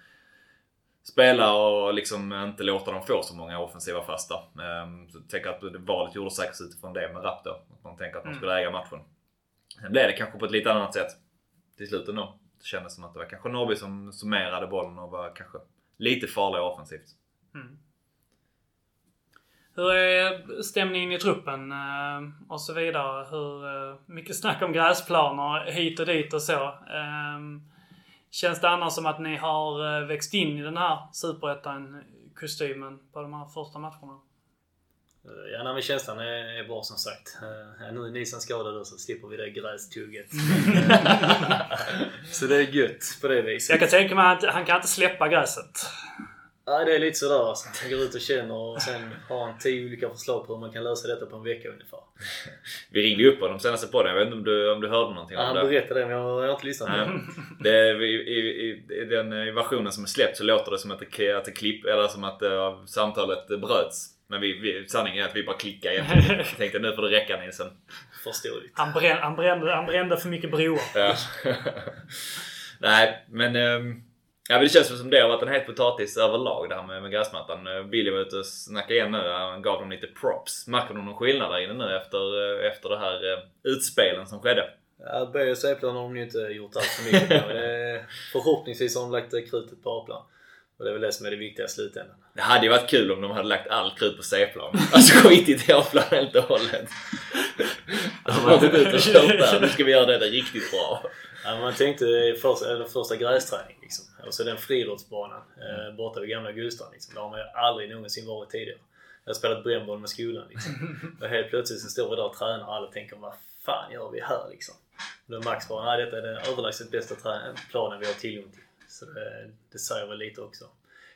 spela och liksom inte låta dem få så många offensiva fasta. Ehm, Så jag tänker att valet gjordes säkert utifrån det med Rapp då. Att man tänker att man Mm. skulle äga matchen. Sen blev det kanske på ett lite annat sätt till slut ändå. Det kändes som att det var kanske Norrby som summerade bollen och var kanske lite farligare offensivt. Mm. Hur är stämningen i truppen eh, och så vidare? Hur eh, mycket snack om gräsplaner hit och dit och så. Eh, Känns det annars som att ni har eh, växt in i den här superettan-kostymen på de här första matcherna? Ja, nej, men känslan är, är bra som sagt. Nu är Nisan skadad så slipper vi det grästugget. så det är gött på det viset. Jag kan tänka mig att han kan inte släppa gräset. Ja, det är lite sådär alltså. Han går ut och känner och sen har han tio olika förslag på hur man kan lösa detta på en vecka ungefär. Vi ringde ju upp honom senaste podden. Jag vet inte om du, om du hörde någonting Ja, om han det? berättade det men jag har, inte lyssnat Nej. det. I, i, i, den eh, versionen som är släppt så låter det som att det, att det klipp, eller som att eh, samtalet bröts. Men vi, vi, sanningen är att vi bara klickade egentligen. Jag tänkte nu får det räcka Nilsen. Förståeligt. Han, brän, han, brände, han brände för mycket broar. Ja. Nej, men... ehm, Ja, men det känns som det har varit en het potatis överlag det här med, med gräsmattan. Eh, Billy var ute och snackade igen nu. Han gav dem lite props. Märker du någon skillnad där inne nu efter, eh, efter det här eh, utspelen som skedde? Ja, B och C-plan har de ju inte gjort allt för mycket är- Förhoppningsvis har de lagt krutet på A-plan. Och det är väl det som är det viktiga i slutändan. Det hade ju varit kul om de hade lagt all krut på C-plan. Alltså skitit i A-plan helt och hållet. Alltså man har gått ut och kört där. Nu ska vi göra det riktigt bra. Ja, man tänkte först, eller första grästräning liksom. Och så den friidrottsbanan eh, borta vid gamla Gustav. Liksom. Där har man ju aldrig någonsin varit tidigare. Jag har spelat brännboll med skolan liksom. Och helt plötsligt så står vi där och tränar och alla tänker vad fan gör vi här liksom? Och då Max bara, nej detta är den överlägset bästa planen vi har tillgång till. Så det, det säger väl lite också.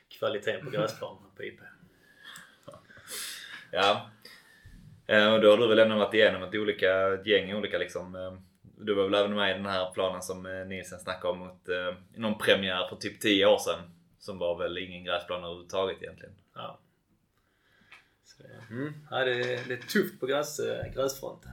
Kvaliteten på gräsplanen på IP. Ja. Och då har du väl ändå varit igenom ett, olika, ett gäng olika liksom. Eh, du var väl även med i den här planen som eh, Nielsen snackade om mot eh, någon premiär för typ 10 år sedan. Som var väl ingen gräsplan överhuvudtaget egentligen. Ja. Så det, mm, ja, det, är- det är tufft på gräs, eh, gräsfronten.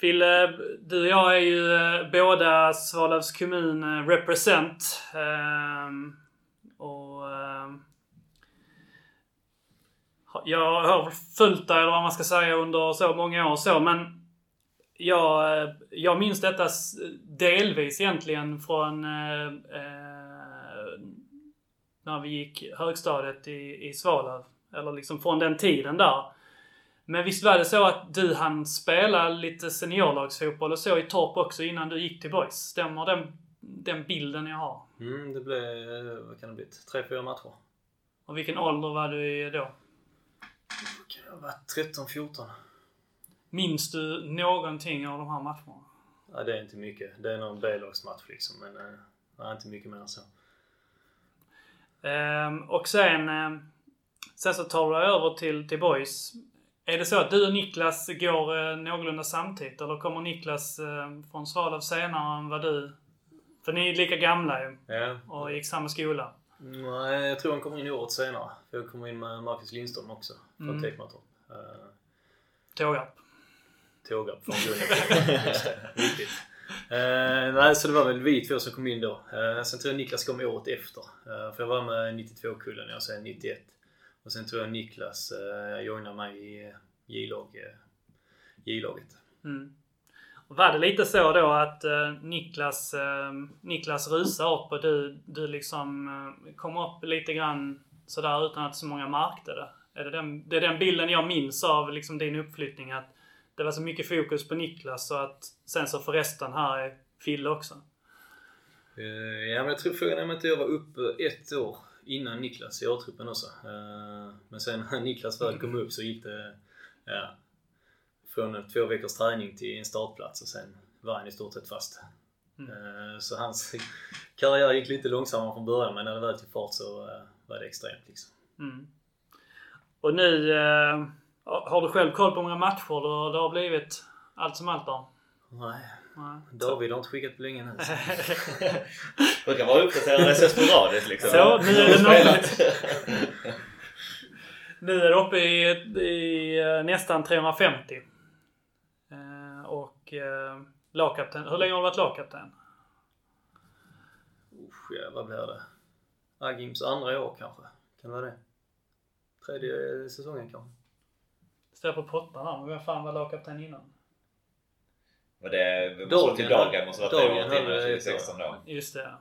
Fille, du och jag är ju eh, båda Svalövs kommun represent. Ehm, och ehm, jag har följt dig, eller vad man ska säga, under så många år och så, men jag, eh, jag minns detta delvis egentligen från eh, eh, när vi gick högstadiet i, i Svalöv. Eller liksom från den tiden där. Men visst var det så att du hann spela lite seniorlagsfotboll och så i Torp också innan du gick till Boys? Stämmer den, den bilden jag har? Mm, det blev, eh, vad kan det bli? Tre, fyra matcher. Och vilken ålder var du i då? Kan jag varit 13, 14? Minns du någonting av de här matcherna? Ja, det är inte mycket. Det är någon B-lagsmatch liksom, men eh, nej, inte mycket mer än så. Ehm, och sen, ehm, sen så tar du över till, till Boys. Är det så att du och Niklas går eh, någorlunda samtidigt? Eller kommer Niklas eh, från Svalöv senare än vad du... För ni är lika gamla ju Ja. och gick samma skola. Nej, jag tror han kommer in i året senare. För jag kommer in med Marcus Lindström också. Från Mm. Tecmatorp. Uh, Tågarp. Tågarp från Viktigt. Eh, nej, så det var väl vi två som kom in då. Uh, sen tror jag Niklas kom året efter. Eh, för jag var med 92-kullen, jag sen 91. Och sen tror jag Niklas uh, joinade mig i eh, J-lag, eh, J-laget. Mm. Var det lite så då att eh, Niklas, eh, Niklas rusade upp och du, du liksom eh, kom upp lite grann sådär utan att så många märkte det? Är det, den, det är den bilden jag minns av liksom din uppflyttning att det var så mycket fokus på Niklas och att sen så förresten här är Fille också. Eh, ja, men jag tror frågan är om inte jag var uppe ett år innan Niklas i A-truppen också. Eh, men sen när Niklas väl kom upp så gick det ja, från en två veckors träning till en startplats och sen var han i stort sett fast. Eh, så hans karriär gick lite långsammare från början men när det väl tog fart så eh, var det extremt liksom. Mm. Och nu eh, har du själv koll på hur många matcher det, det har blivit allt som allt då? Nej, Nej. David har inte skickat på länge nu. Brukar vara uppdaterade så sporadiskt liksom. Så, nu är det Spelat. Nu är det uppe i, i nästan 350. Och eh, lagkapten. Hur länge har du varit lagkapten? Usch, ja, vad blir det? Agims andra år kanske? Kan det vara det? Tredje säsongen kanske? Står på pottan här, men vem fan var lagkapten innan? Och det måste Dagen, vara till dagen måste vara tre dagen år till hade det 2016 då. Just det.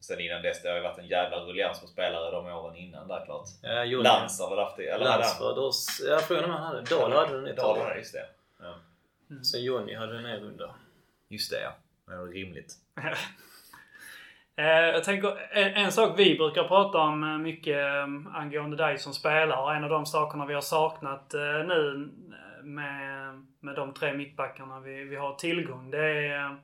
Sen innan dess, det har ju varit en jävla ruljans på spelare de åren innan där klart. Ja. Lantz har väl haft det, eller hade Lantz han? var då... Ja, frågan om han hade. Dahl hade den ett Dahl hade just det. Ja. Sen Johnny hade den en runda. Just det ja. Det var rimligt. Eh, jag tänker, en, en sak vi brukar prata om eh, mycket eh, angående dig som spelare en av de sakerna vi har saknat nu med, med de tre mittbackarna vi, vi har tillgång. Det är,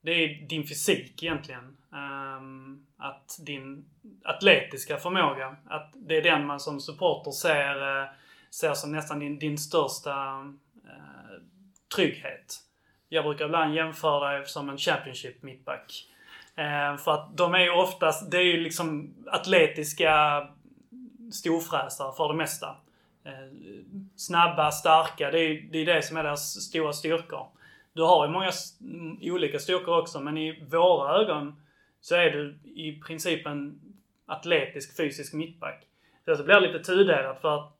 det är din fysik egentligen. Ehm, att din atletiska förmåga, att det är den man som supporter ser, ser som nästan din, din största trygghet. Jag brukar ibland jämföra dig som en Championship mittback. Eh, för att de är ju oftast, det är ju liksom atletiska storfräsare för det mesta. Eh, snabba, starka, det är ju det, är det som är deras stora styrkor. Du har ju många mm, olika styrkor också, men i våra ögon så är du i princip en atletisk, fysisk mittback. Så det blir lite tudelat för att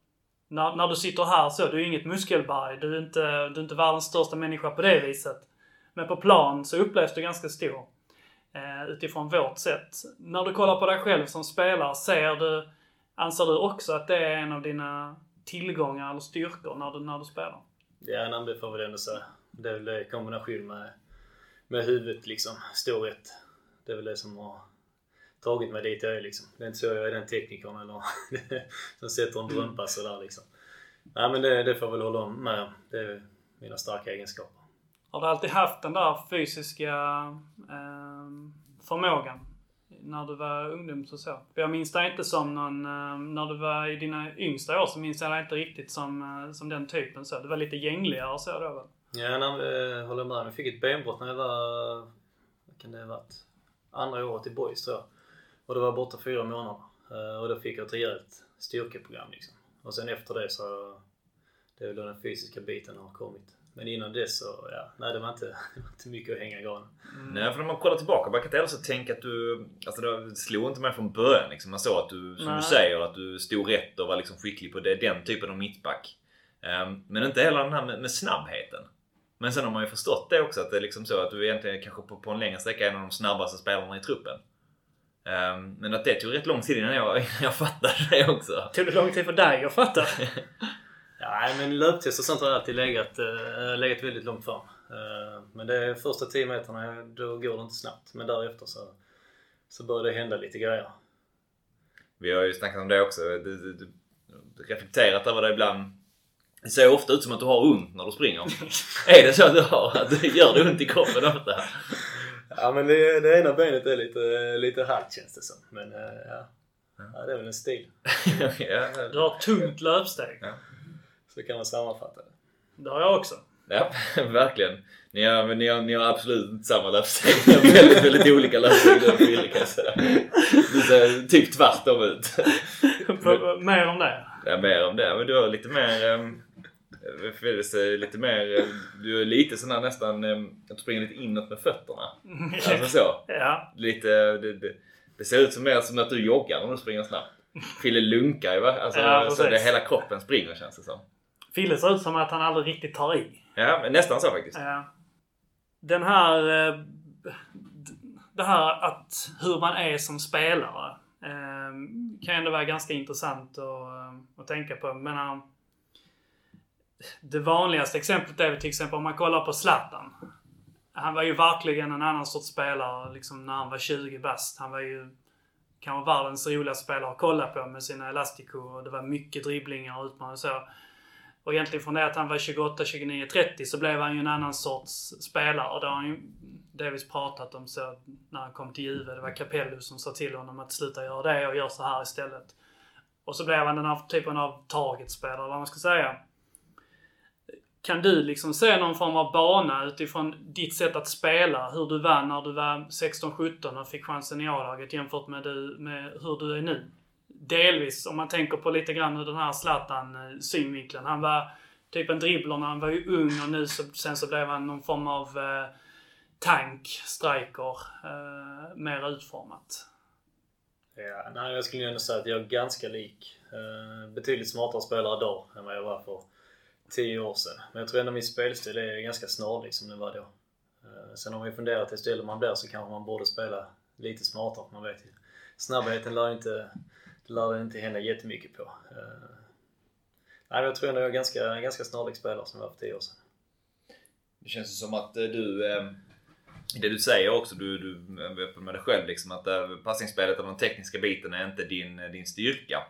när, när du sitter här så, du är inget muskelberg. Du är, inte, du är inte världens största människa på det viset. Men på plan så upplevs du ganska stor. Eh, utifrån vårt sätt. När du kollar på dig själv som spelare, ser du, anser du också att det är en av dina tillgångar eller styrkor när du, när du spelar? Ja, nej, men det får vi ändå säga. Det är väl det i kombination med med huvudet liksom. storhet. rätt. Det är väl det som har tagit mig dit jag är liksom. Det är inte så jag är den teknikern eller som sätter en drömpass sådär liksom. Nej men det, det får jag väl hålla med om. Det är mina starka egenskaper. Har du alltid haft den där fysiska eh, förmågan? När du var ungdom och så? För jag minns dig inte som någon... Eh, när du var i dina yngsta år så minns jag dig inte riktigt som, eh, som den typen så. Du var lite gängligare och så då väl? Ja, när, eh, håller med. Jag fick ett benbrott när jag var... Vad kan det ha varit? Andra året i boys tror jag. Och det var borta fyra månader. Eh, och då fick jag ett rejält styrkeprogram liksom. Och sen efter det så... Det är väl då den fysiska biten har kommit. Men innan dess så, ja, nej det var inte, det var inte mycket att hänga i granen. Mm. Nej, för när man kollar tillbaka, man kan inte heller tänka att du... Alltså det slog inte mig från början liksom. Man såg att du, som Nej. du säger, att du stod rätt och var liksom skicklig på det, den typen av mittback. Ehm, men inte heller den här med, med snabbheten. Men sen har man ju förstått det också att det är liksom så att du egentligen kanske på, på en längre sträcka är en av de snabbaste spelarna i truppen. Ehm, men att det tog rätt lång tid innan jag, jag fattade det också. Tog det lång tid för dig att fatta? Ja, men löptest och sånt har jag alltid legat, äh, legat väldigt långt fram. Eh, men det är första 10 meterna, då går det inte snabbt. Men därefter så, så börjar det hända lite grejer. Vi har ju snackat om det också. Du, du, du, du reflekterat över det ibland. Det ser ofta ut som att du har ont när du springer. är det så att du har? Att det gör det ont i kroppen ofta? Ja, men det, det ena benet är lite, lite halt känns det som. Men eh, ja, ja det är väl en stil. ja, Du har tungt löpsteg. Så kan man sammanfatta det. Det har jag också. ja, verkligen. Ni har, men ni, har, ni har absolut inte samma löpsteg. Ni har väldigt, väldigt olika löpsteg du och Fille kan jag säga. Du ser typ tvärtom ut. Mer om det. Ja, mer om det. Men du har lite mer... Um, Fille ser lite mer... eh, Du är lite sån här nästan... Um, att springer lite inåt med fötterna. Alltså så. Ja. Lite... Det, det, det ser ut som mer som att du joggar om du springer snabbt. Fille lunkar ju va? Alltså, Ja, så det, hela kroppen springer känns det som. Fille ser ut som att han aldrig riktigt tar i. Ja, men nästan så faktiskt. Ja. Den här... eh, Det här att hur man är som spelare eh, kan ändå vara ganska intressant att, eh, att tänka på. Men eh, det vanligaste exemplet är väl till exempel om man kollar på Zlatan. Han var ju verkligen en annan sorts spelare liksom när han var 20 bast. Han var ju kanske världens roligaste spelare att kolla på med sina Elastico och det var mycket dribblingar och utmaningar och så. Och egentligen från det att han var 28, 29, 30 så blev han ju en annan sorts spelare. Och det har han ju delvis pratat om så när han kom till Juve. Det var Capello som sa till honom att sluta göra det och gör så här istället. Och så blev han den här typen av targetspelare, vad man ska säga. Kan du liksom se någon form av bana utifrån ditt sätt att spela? Hur du var när du var 16-17 och fick chansen i A-laget jämfört med, du, med hur du är nu? Delvis, om man tänker på lite grann hur den här Zlatan-synvinkeln. Eh, han var typ en dribbler när han var ju ung och nu så, sen så blev han någon form av eh, tank, striker, eh, mer utformat. Ja, nej, jag skulle ändå säga att jag är ganska lik. Eh, betydligt smartare spelare idag än vad jag var för 10 år sedan. Men jag tror ändå min spelstil är ganska snarlik som den var då. Eh, sen har man ju funderat, desto äldre man blir så kanske man borde spela lite smartare. Man vet ju. Snabbheten lär inte, det lär det inte hända jättemycket på. Eh, nej, jag tror ändå jag är ganska, ganska snarlik spelare som jag var för 10 år sedan. Det känns ju som att eh, du... Det du säger också, du, du är öppen med dig själv liksom att passningsspelet och den tekniska biten är inte din, din styrka.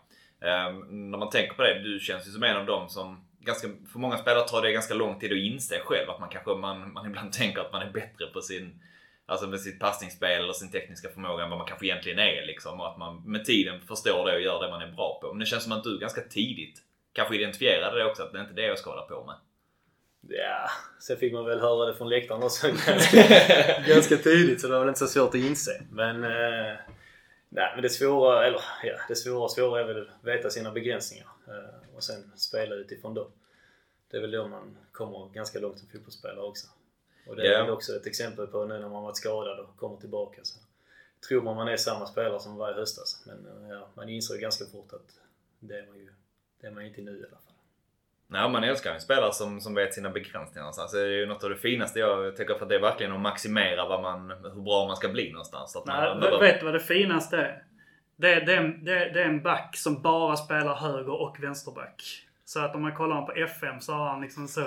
När man tänker på det, du känns ju som en av dem som ganska, för många spelare tar det ganska lång tid att inse själv att man kanske man, man ibland tänker att man är bättre på sin Alltså med sitt passningsspel eller sin tekniska förmåga än vad man kanske egentligen är liksom. Och att man med tiden förstår det och gör det man är bra på. Men det känns som att du ganska tidigt kanske identifierade det också, att det är inte det jag ska hålla på med. Ja, sen fick man väl höra det från läktaren också ganska, ganska tidigt så det var väl inte så svårt att inse. Men, eh, nej, men det svåra, eller ja, det svåra, svåra är väl att veta sina begränsningar eh, och sen spela utifrån dem. Det är väl då man kommer ganska långt som fotbollsspelare också. Och det är väl också ett exempel på nu när man varit skadad och kommer tillbaka så tror man man är samma spelare som var i höstas. Men eh, ja, man inser ju ganska fort att det är man ju det är man inte nu i alla fall. Nej, man älskar ju en spelare som, som vet sina begränsningar någonstans. Det är ju något av det finaste jag tycker för det är verkligen att maximera vad man, hur bra man ska bli någonstans. Att man, Nej, vet du vad det finaste är? Det är, det, är, en- det, är, en back som bara spelar höger och vänsterback. Så att om man kollar på FM så har han liksom så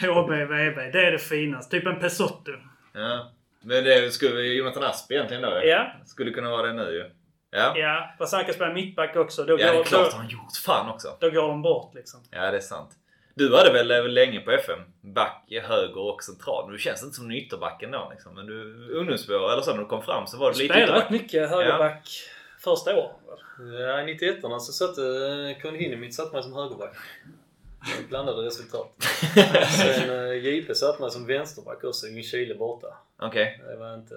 HB, VB. Det är det finaste. Typ en Pesotto. Ja. Men det skulle Jonathan Asp egentligen då Ja. Skulle kunna vara det nu ju. Ja. Ja, fast han kan spela mittback också. Då, Ja, det är går, klart då, han gjort. Fan också. då går de bort liksom. Ja, det är sant. Du hade väl väl länge på FM? Back, höger och central. Du känns inte som en ytterback ändå liksom. Men du, ungdomsspår eller så när du kom fram så var du lite Spelade rätt ytterback. mycket högerback första året. Ja, i 91 så satte uh, Konhinimit satte mig som högerback. Blandade resultat. Sen JP satte mig som vänsterback också i Chile borta. Okej. Det var inte...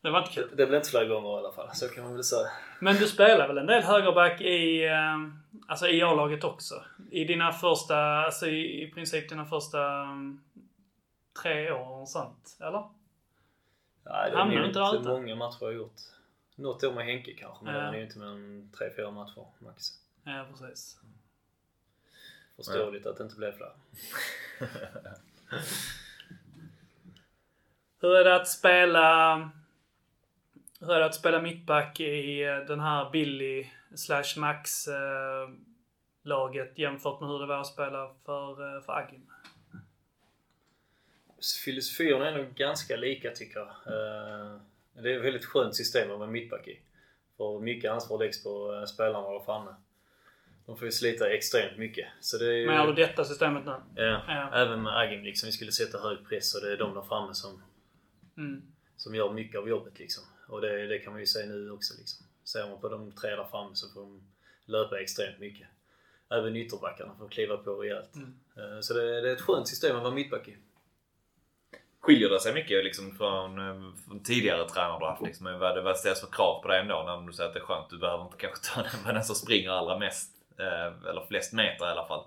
Det var inte kul. Det blev inte flera gånger i alla fall. Så kan man väl säga. Men du spelar väl en del högerback i, eh, alltså i A-laget också? I dina första, alltså i, i princip dina första um, tre år och sånt, eller? Nej, det Hamnar är ju inte alltid? många matcher jag har gjort. Något år med Henke kanske, men Ja. det var ju inte mer än 3-4 matcher max. Ja, precis. Förståeligt att det inte blev fler. Hur är det att spela hur det att spela mittback i eh, den här Billy slash Max eh, laget jämfört med hur det var att spela för, eh, för Agim? Filosofierna är nog ganska lika tycker jag. Det är ett väldigt skönt system att vara mittback i. För mycket ansvar läggs på spelarna där framme. De får ju slita extremt mycket. Så det är ju... Menar du detta systemet nu? Ja, Ja. även med Agim liksom. Vi skulle sätta hög press och det är de där framme som, Mm. som gör mycket av jobbet liksom. Och det, det kan man ju se nu också liksom. Ser man på de tre där framme så får de löpa extremt mycket. Även ytterbackarna får kliva på rejält. Mm. Eh, Så det, det är ett skönt system att vara mittback i. Skiljer det sig mycket liksom från, eh, från tidigare tränare du har haft? Liksom, vad det vad ställs för krav på dig ändå när du säger att det är skönt? Du behöver inte kanske ta den, den som springer allra mest. eh, Eller flest meter i alla fall.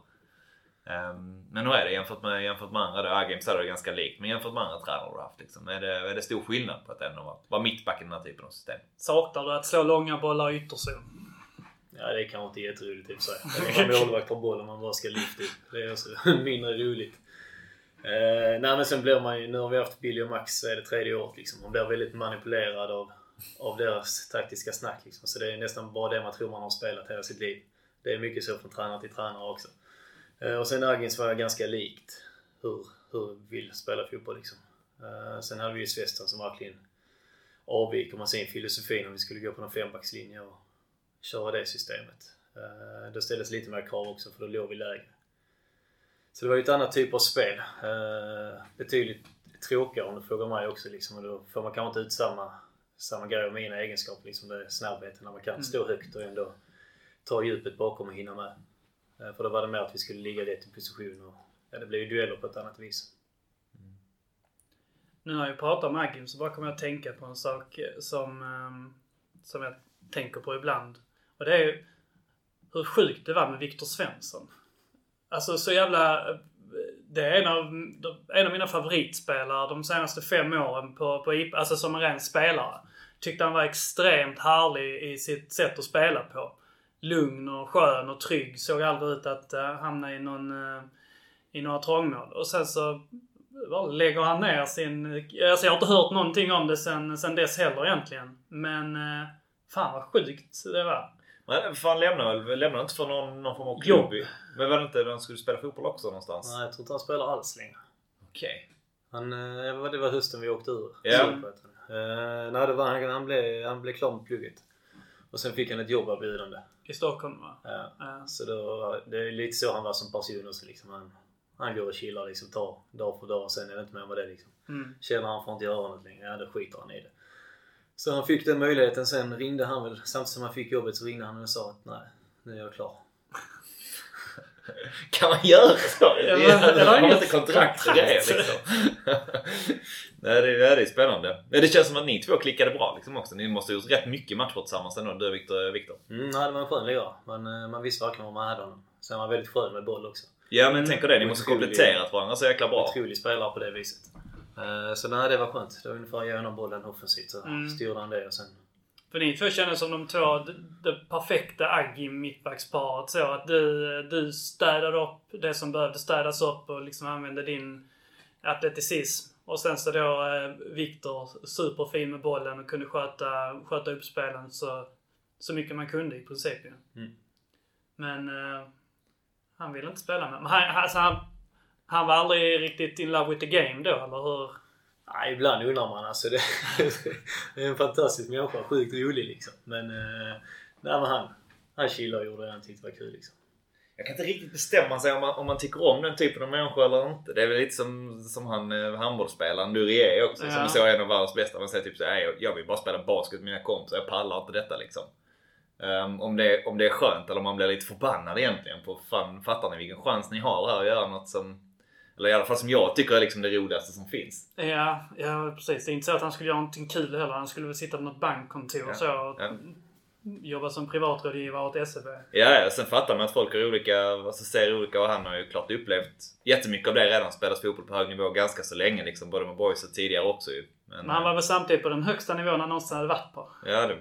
Ehm, Men hur är det jämfört med, jämfört med andra? Agim så är det ganska likt. Men jämfört med andra tränare du haft. Liksom, är, det, är det stor skillnad på att ändå vara, vara mittback i den här typen av system? Saknar du att slå långa bollar i ytterzon? Ja, det är kanske inte jätteroligt i och för sig. Eller när målvakt har bollen man bara ska lyfta upp. Det är också mindre roligt. Eh, nej men sen blir man ju, nu har vi haft Billy och Max så är det tredje året liksom. Man blir väldigt manipulerad av, av deras taktiska snack liksom. Så det är nästan bara det man tror man har spelat hela sitt liv. Det är mycket så från tränare till tränare också. Eh, och sen Agins var ganska likt hur, hur vi vill spela fotboll liksom. Eh, sen hade vi ju Svestan som verkligen avvik om man ser filosofin om vi skulle gå på någon fembackslinje och köra det systemet. Eh, Då ställdes lite mer krav också för då låg vi lägre. Så det var ju ett annat typ av spel. Betydligt tråkigare om du frågar mig också liksom. Och då får man kanske inte ut samma, samma grej av mina egenskaper. Liksom det är snabbheten när man kan Mm. stå högt och ändå ta djupet bakom och hinna med. Eh, för då var det mer att vi skulle ligga rätt i position och ja, det blev ju dueller på ett annat vis. Mm. Nu när jag pratar med Agim så bara kommer jag att tänka på en sak eh, som, ehm, som jag tänker på ibland. Och det är ju hur sjukt det var med Viktor Svensson. Alltså så jävla... Eh, det är en av, en av mina favoritspelare de senaste fem åren på, på IP, alltså som en ren spelare. Tyckte han var extremt härlig i sitt sätt att spela på. Lugn och skön och trygg. Såg aldrig ut att uh, hamna i någon, eh, i några trångmål. Och sen så lägger han ner sin... Alltså jag har inte hört någonting om det sen, sen dess heller egentligen. Men eh, fan vad sjukt det var. Men fan lämnar väl, lämnar inte för någon, någon form av Jobb. klubb? Men var det inte de skulle spela fotboll också någonstans? Nej, jag tror inte han spelar alls längre. Okej. Han, eh, det var hösten vi åkte ur. Ja. Superettan. Eh, nej, det var, han, han, blev, han blev klar med plugget. Och sen fick han ett jobberbjudande. I Stockholm va? Ja. Ja. Så då, det är lite så han var som person också. Liksom. Han, han går och chillar liksom, tar dag för dag och sen är det inte mer med det. Liksom. Mm. Känner han får inte göra något längre, ja då skiter han i det. Så han fick den möjligheten. Sen ringde han väl, samtidigt som han fick jobbet så ringde han och sa att nej, nu är jag klar. Kan man göra så? Ja, men- eller har man inte kontrakt och grejer liksom? Nej, det, det är spännande. Men det känns som att ni två klickade bra liksom också. Ni måste ha gjort rätt mycket matcher tillsammans ändå, du och Viktor. Viktor. Mm, nej, det var en skön lirare. Man, eh, man visste verkligen vad man hade honom. Sen var han väldigt skön med boll också. Ja men tänk på det, ni måste kompletterat varandra så jäkla bra. Otrolig spelare på det viset. Eh, Så nej, det var skönt. Det var ungefär ge honom bollen offensivt så Mm. styrde han det och sen... För ni två kändes som de två, det, det perfekta Agim mittbacksparet. Så att du, du städade upp det som behövde städas upp och liksom använde din atleticism. Och sen så då eh, Viktor, superfin med bollen och kunde sköta, sköta upp spelen så, så mycket man kunde i princip ju. Mm. Men eh, han ville inte spela med. Men han, alltså han, han var aldrig riktigt in love with the game då, eller hur? Ja, ibland undrar man alltså. Det, det är en fantastisk människa. Sjukt rolig liksom. Men, eh, nej, men han, han chillade och gjorde det han tyckte var kul liksom. Jag kan inte riktigt bestämma sig om man, om man tycker om den typen av människa eller inte. Det är väl lite som, som han eh, handbollsspelaren Durie också. Ja. Som så är en av världens bästa. Man säger typ så här, "Nej, jag vill bara spela basket med mina kompisar. Jag pallar inte detta liksom. Ehm, om, det, om det är skönt eller om man blir lite förbannad egentligen på fan, fattar ni vilken chans ni har här att göra något som eller i alla fall som jag tycker är liksom det roligaste som finns. Ja, ja precis. Det är inte så att han skulle göra någonting kul heller. Han skulle väl sitta på något bankkontor Ja, och så. Och ja. Jobba som privatrådgivare åt SEB. Ja, ja, sen fattar man att folk är olika, alltså ser olika och han har ju klart upplevt jättemycket av det redan. Spelat fotboll på hög nivå ganska så länge liksom. Både med boys och tidigare också ju. Men, Men han var väl samtidigt på den högsta nivån han någonsin hade varit på. Ja, det,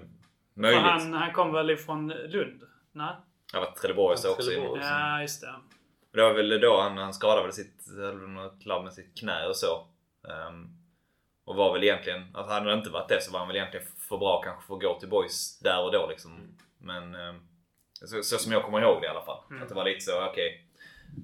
För möjligt. han, han kom väl ifrån Lund? Nej? Han var Trelleborg så också. Ja, just det. Det var väl då han, han skadade väl sitt, något klabb med sitt knä och så. Ehm, och var väl egentligen, att hade han inte varit det så var han väl egentligen för bra kanske för att gå till boys där och då liksom. Men ehm, så, så som jag kommer ihåg det i alla fall. Mm. Att det var lite så, okej.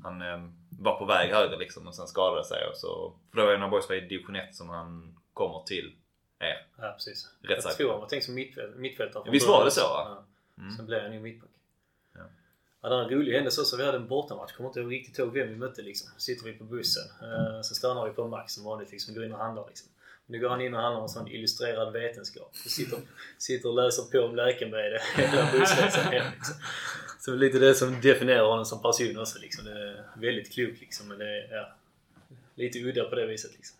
han ehm, var på väg höger liksom och sen skadade sig. Och så, för det var ju när boys var i division 1 som han kommer till er. Ja, precis. Rätt jag säker. tror han var tänkt som mittfält, mittfältare. från Visst var det så, va? Ja. Mm. Sen blev han ju mittback. Ja. Det var en rolig händelse också. Vi hade en bortamatch. Kommer inte riktigt ihåg vem vi mötte liksom. Sitter vi på bussen. Eh, så stannar vi på Max som vanligt liksom. Går in och handlar liksom. Nu går han in och handlar om sån illustrerad vetenskap. Så sitter, sitter och läser på om läkemedel hela bussresan hem liksom. Så lite det som definierar honom som person också liksom. Det är väldigt klok liksom. Men det är ja, lite udda på det viset liksom.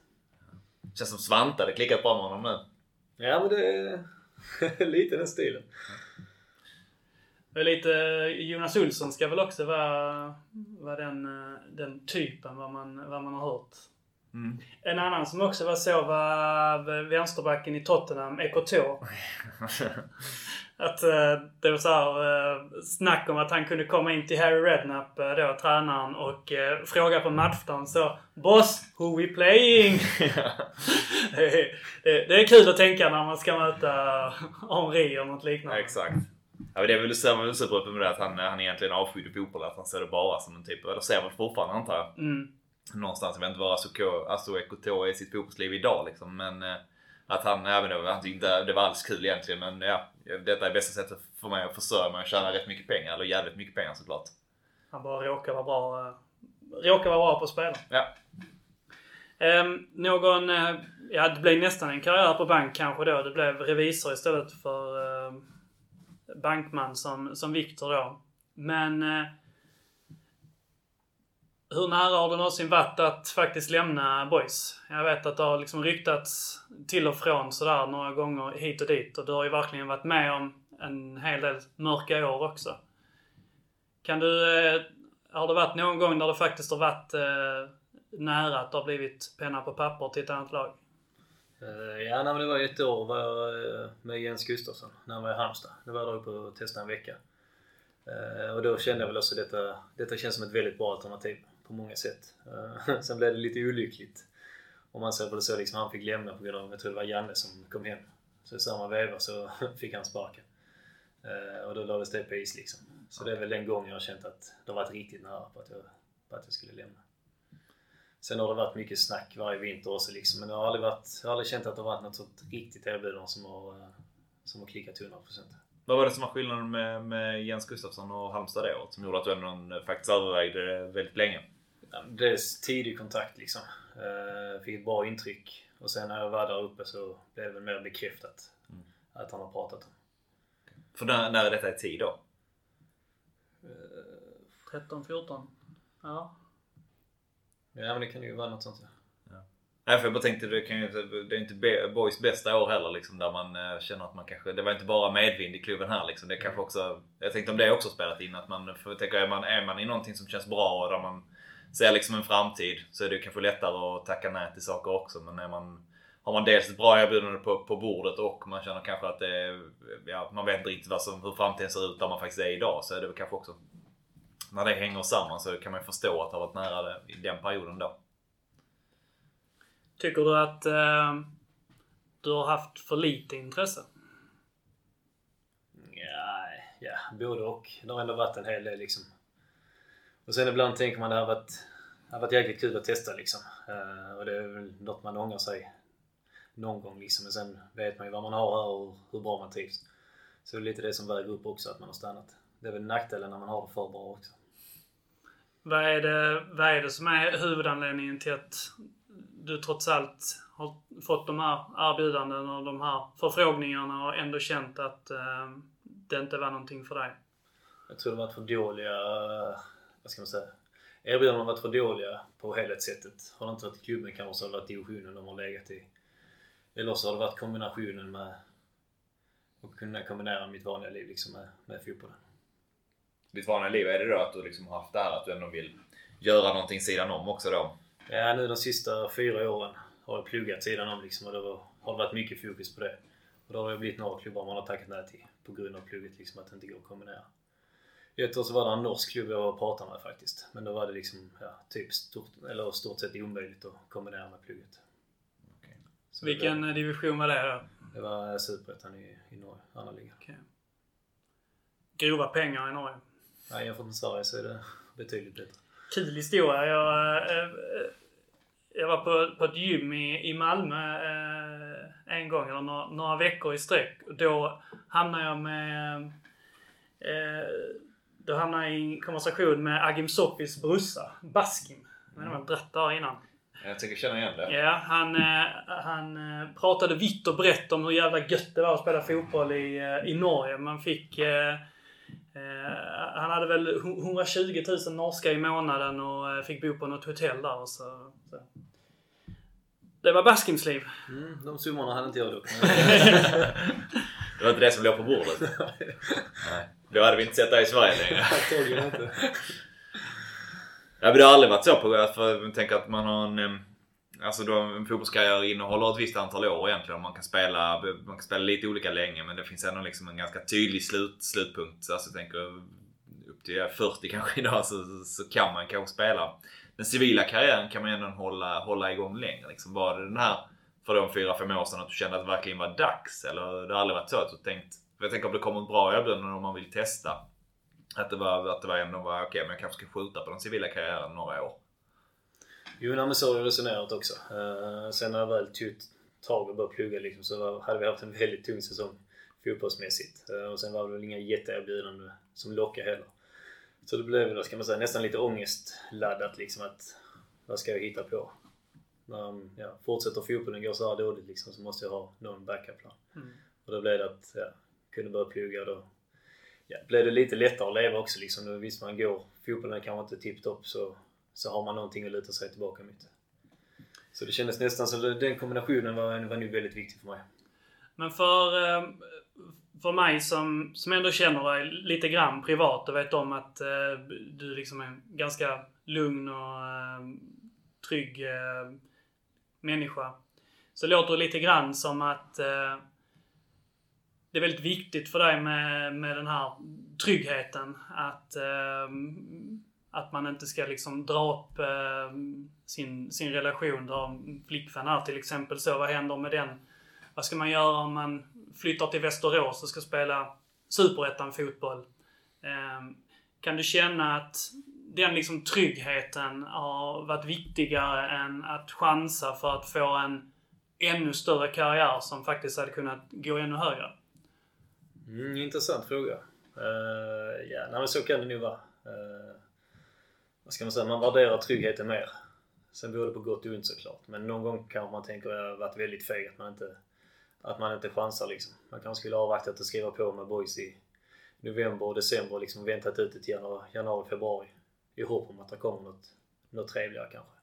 Känns som Svante hade klickat bra med honom nu. Ja men det är lite den stilen. Är lite, Jonas Olsson ska väl också vara, vara den, eh, den typen vad man, vad man har hört. Mm. En annan som också var så var vänsterbacken i Tottenham, Ekotå. Att eh, det var så här, eh, snack om att han kunde komma in till Harry Redknapp, då tränaren, och fråga på matchdagen så Boss, who we playing? det, är, det, är kul att tänka när man ska möta Henri eller något liknande. exakt. Ja, det är väl samma med Superuppen med det att han, han egentligen avskydde fotboll. Att han ser det bara som en typ, eller ser väl fortfarande antar jag. Mm. Någonstans, jag vet inte var Asuko- Asu Ekotå är i sitt fotbollsliv idag liksom. Men eh, att han, även då, han tyckte det var alls kul egentligen. Men ja, detta är bästa sättet för mig att försörja mig och tjäna rätt mycket pengar. Eller jävligt mycket pengar såklart. Han bara råkar vara bra, eh, råkar vara bra på att spela. Ja. Um, någon, eh, ja det blev nästan en karriär på bank kanske då. Det blev revisor istället för bankman som, som Viktor då. Men eh, hur nära har du någonsin varit att faktiskt lämna boys? Jag vet att det har liksom ryktats till och från sådär några gånger hit och dit och du har ju verkligen varit med om en hel del mörka år också. Kan du, eh, har det varit någon gång där det faktiskt har varit eh, nära att det har blivit penna på papper till ett annat lag? Eh, ja, nej, men det var ett år var jag med Jens Gustafsson när han var i Halmstad. Det var jag där uppe och testade en vecka. Eh, och då kände jag väl också detta, detta känns som ett väldigt bra alternativ på många sätt. Sen blev det lite olyckligt. Om man ser på det så liksom, han fick lämna på grund av, jag tror det var Janne som kom hem. Så i samma veva så fick han sparken. Och då lades det på is liksom. Så det är väl den gången jag har känt att det har varit riktigt nära på att jag, på att jag skulle lämna. Sen har det varit mycket snack varje vinter också liksom, men jag har aldrig, varit, jag har aldrig känt att det har varit något sånt riktigt erbjudande som har, eh, som har klickat 100%. Vad var det som var skillnaden med, med Jens Gustafsson och Halmstad det året? Som gjorde att du ändå faktiskt övervägde det väldigt länge? Ja, Dels tidig kontakt liksom. Eh, Fick ett bra intryck. Och sen när jag var där uppe så blev det mer bekräftat Mm. att han har pratat om. För när, när är detta i tid då? 13, 14? Ja. Ja men det kan ju vara något sånt ja. Nej, för jag bara tänkte det, kan ju, det är inte Boys bästa år heller liksom där man eh, känner att man kanske... Det var inte bara medvind i klubben här liksom. Det kanske också... Jag tänkte om det också spelat in att man... För jag tänker, är man, är man i någonting som känns bra och där man ser liksom en framtid så är det kanske lättare att tacka nej till saker också. Men är man... Har man dels ett bra erbjudande på, på bordet och man känner kanske att det ja, man vet inte riktigt vad som, hur framtiden ser ut där man faktiskt är idag så är det väl kanske också... När det hänger samman så kan man förstå att det har varit nära det i den perioden då. Tycker du att eh, du har haft för lite intresse? Ja, ja, både och. Det har ändå varit en hel del liksom. Och sen ibland tänker man det har varit, det har varit jäkligt kul att testa liksom. Eh, och det är väl något man ångrar sig någon gång liksom. Men sen vet man ju vad man har här och hur bra man trivs. Så det är lite det som väger upp också, att man har stannat. Det är väl nackdelen när man har det för bra också. Vad är, det, vad är det som är huvudanledningen till att du trots allt har fått de här erbjudandena och de här förfrågningarna och ändå känt att eh, det inte var någonting för dig? Jag tror de har varit för dåliga, eh, vad ska man säga? Erbjudandena har varit för dåliga på helhetssättet. Har det inte varit klubben kanske så har det varit divisionen de har legat i. Eller så har det varit kombinationen med att kunna kombinera mitt vanliga liv liksom med, med fotbollen. Ditt vanliga liv, är det då att du liksom har haft det här att du ändå vill göra någonting sidan om också då? Ja, nu de sista fyra åren har jag pluggat sidan om liksom och det var, har det varit mycket fokus på det. Och då har det blivit några klubbar man har tackat nej till på grund av plugget liksom att det inte går att kombinera. Ett år så var det en norsk klubb jag pratade med faktiskt. Men då var det liksom, ja, typ stort, eller stort sett omöjligt att kombinera med plugget. Så Vilken det, division var det då? Det var Superettan i, i Norge, andra ligan. Okay. Grova pengar i Norge? Nej, jämfört med Sverige så är det betydligt bättre. Kul historia. Jag, äh, jag var på, på ett gym i, i Malmö äh, en gång, eller några, några veckor i sträck. Då hamnade jag med äh, då hamnade jag i en konversation med Agim Sopis brorsa, Baskim. Jag vet inte om jag berättade innan. Jag tänker känna igen det. Ja, han, eh, han eh, pratade vitt och brett om hur jävla gött det var att spela fotboll i, eh, i Norge. Man fick... Eh, eh, han hade väl 120 000 norska i månaden och fick bo på något hotell där. Och så, så. Det var Baskims liv. Mm, de summorna hade inte jag dock. det var inte det som låg på bordet? Nej. Då hade vi inte sett dig i Sverige längre. Antagligen inte. Ja, men det har aldrig varit så på för jag tänker att man har en... Alltså då en fotbollskarriär innehåller ett visst antal år egentligen. Man kan spela, man kan spela lite olika länge men det finns ändå liksom en ganska tydlig slut, slutpunkt. Alltså jag tänker upp till 40 kanske idag så, så kan man kanske spela. Den civila karriären kan man ändå hålla, hålla igång längre. Liksom var det den här för de 4-5 år sedan att du kände att det verkligen var dags? Eller det har aldrig varit så att du tänkt jag tänker om det kommer ett bra erbjudande om man vill testa. Att det var, att det var ändå var okej, okay, men jag kanske ska skjuta på den civila karriären några år. Jo, men så har jag resonerat också. Uh, sen när jag väl tog tag och började plugga liksom, så var, hade vi haft en väldigt tung säsong fotbollsmässigt. Uh, och sen var det väl inga jätteerbjudanden som lockade heller. Så det blev väl, ska man säga, nästan lite ångestladdat liksom att vad ska jag hitta på? När ja, fortsätter fotbollen gå så här dåligt liksom, så måste jag ha någon backup-plan. Mm. Och då blev det att ja, kunde börja plugga då ja, blev det lite lättare att leva också liksom. Då visste man går fotbollen kanske inte tipptopp så, så har man någonting att luta sig tillbaka mot. Så det kändes nästan som den kombinationen var, var nog väldigt viktig för mig. Men för, eh, för mig som, som ändå känner dig lite grann privat och vet om att eh, du liksom är en ganska lugn och eh, trygg människa. Så låter det lite grann som att det är väldigt viktigt för dig med, med den här tryggheten. Att, att man inte ska liksom dra upp eh, sin, sin relation. Du har en flickvän här till exempel. Så vad händer med den? Vad ska man göra om man flyttar till Västerås och ska spela superettan fotboll? Eh, kan du känna att den liksom tryggheten har varit viktigare än att chansa för att få en ännu större karriär som faktiskt hade kunnat gå ännu högre? Mm, intressant fråga. Uh, ja, nej, men så kan det nog vara. Uh, vad ska man säga? Man värderar tryggheten mer. Sen beror det på gott och ont såklart. Men någon gång kanske man tänker att jag har varit väldigt feg att man inte, att man inte chansar liksom. Man kanske skulle avvaktat och skriva på med boys i november och december och liksom väntat ut det till januari, januari, februari. I hopp om att det kommer något, något trevligare kanske.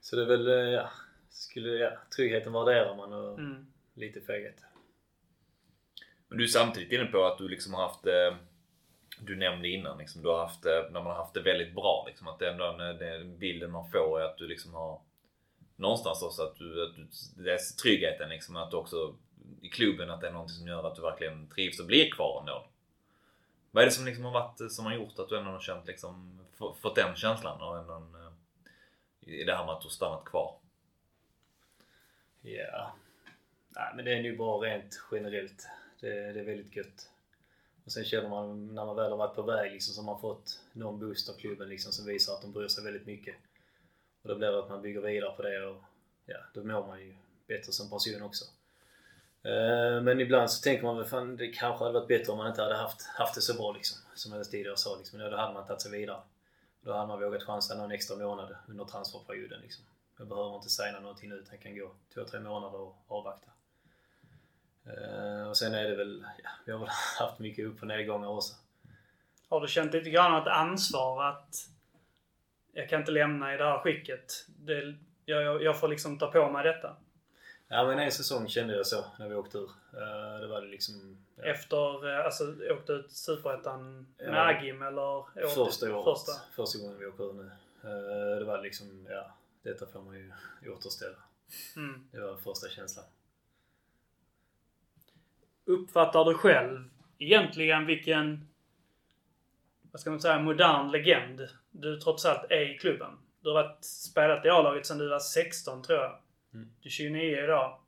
Så det är väl, eh, ja, skulle, ja tryggheten värderar man och mm. lite feghet. Men du är samtidigt inne på att du liksom har haft eh, du nämnde innan, liksom, du har haft det, när man har haft det väldigt bra. Liksom, att den, den, den bilden man får är att du liksom har någonstans också att du, att du det är tryggheten liksom, att du också i klubben att det är någonting som gör att du verkligen trivs och blir kvar ändå. Vad är det som liksom har varit, eh, som har gjort att du ändå har känt liksom, fått den känslan och ändå eh, i det här med att du har stannat kvar? Ja, yeah. Nej, men det är nog bara rent generellt det, det är väldigt gött. Och sen känner man när man väl har varit på väg liksom, så har man fått någon boost av klubben liksom, som visar att de bryr sig väldigt mycket. Och då blir det att man bygger vidare på det och ja, då mår man ju bättre som person också. Eh, men ibland så tänker man väl fan det kanske hade varit bättre om man inte hade haft, haft det så bra liksom. Som jag tidigare sa liksom. Då hade man tagit sig vidare. Då hade man vågat chansa någon extra månad under transferperioden liksom. Jag behöver inte säga någonting nu utan kan gå två, tre månader och avvakta. Eh, Och sen är det väl, ja, vi har väl haft mycket upp och nedgångar också. Har du känt lite grann ett ansvar att jag kan inte lämna i det här skicket. Det, jag, jag, får liksom ta på mig detta. Ja men en säsong kände jag så när vi åkte ur. Eh, Det var det liksom... ja, Efter, eh, alltså åkte ut Superettan med Ja. Agim eller? Första året. Första. Första gången vi åker ur nu. Det var liksom, ja, detta får man ju återställa. Mm. Det var första känslan. Uppfattar du själv egentligen vilken, vad ska man säga, modern legend du trots allt är i klubben? Du har varit, spelat i A-laget sedan du var 16 tror jag. Mm. Du är 29 idag.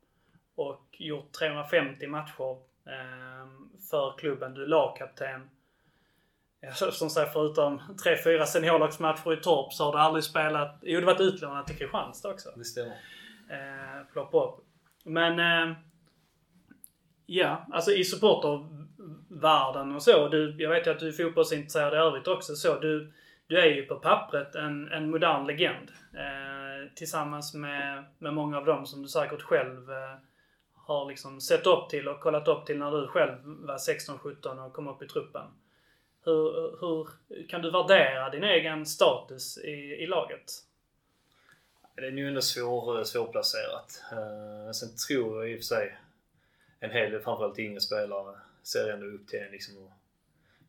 Och gjort 350 matcher eh, för klubben. Du är lagkapten. Som sagt, förutom 3-4 seniorlagsmatcher i Torp så har du aldrig spelat... Jo, du har varit utlånad till Kristianstad också. Det stämmer. Eh, upp. Men... Eh, ja, alltså i supportervärlden och så. Du, jag vet ju att du är fotbollsintresserad i övrigt också. Så du, du är ju på pappret en, en modern legend. Eh, tillsammans med, med många av dem som du säkert själv eh, har liksom sett upp till och kollat upp till när du själv var 16-17 och kom upp i truppen. Hur, hur kan du värdera din egen status i, i laget? Det är ju ändå svår, eh, svårplacerat. Eh, Sen tror jag i och för sig en hel del, framförallt yngre spelare, ser ändå upp till en liksom och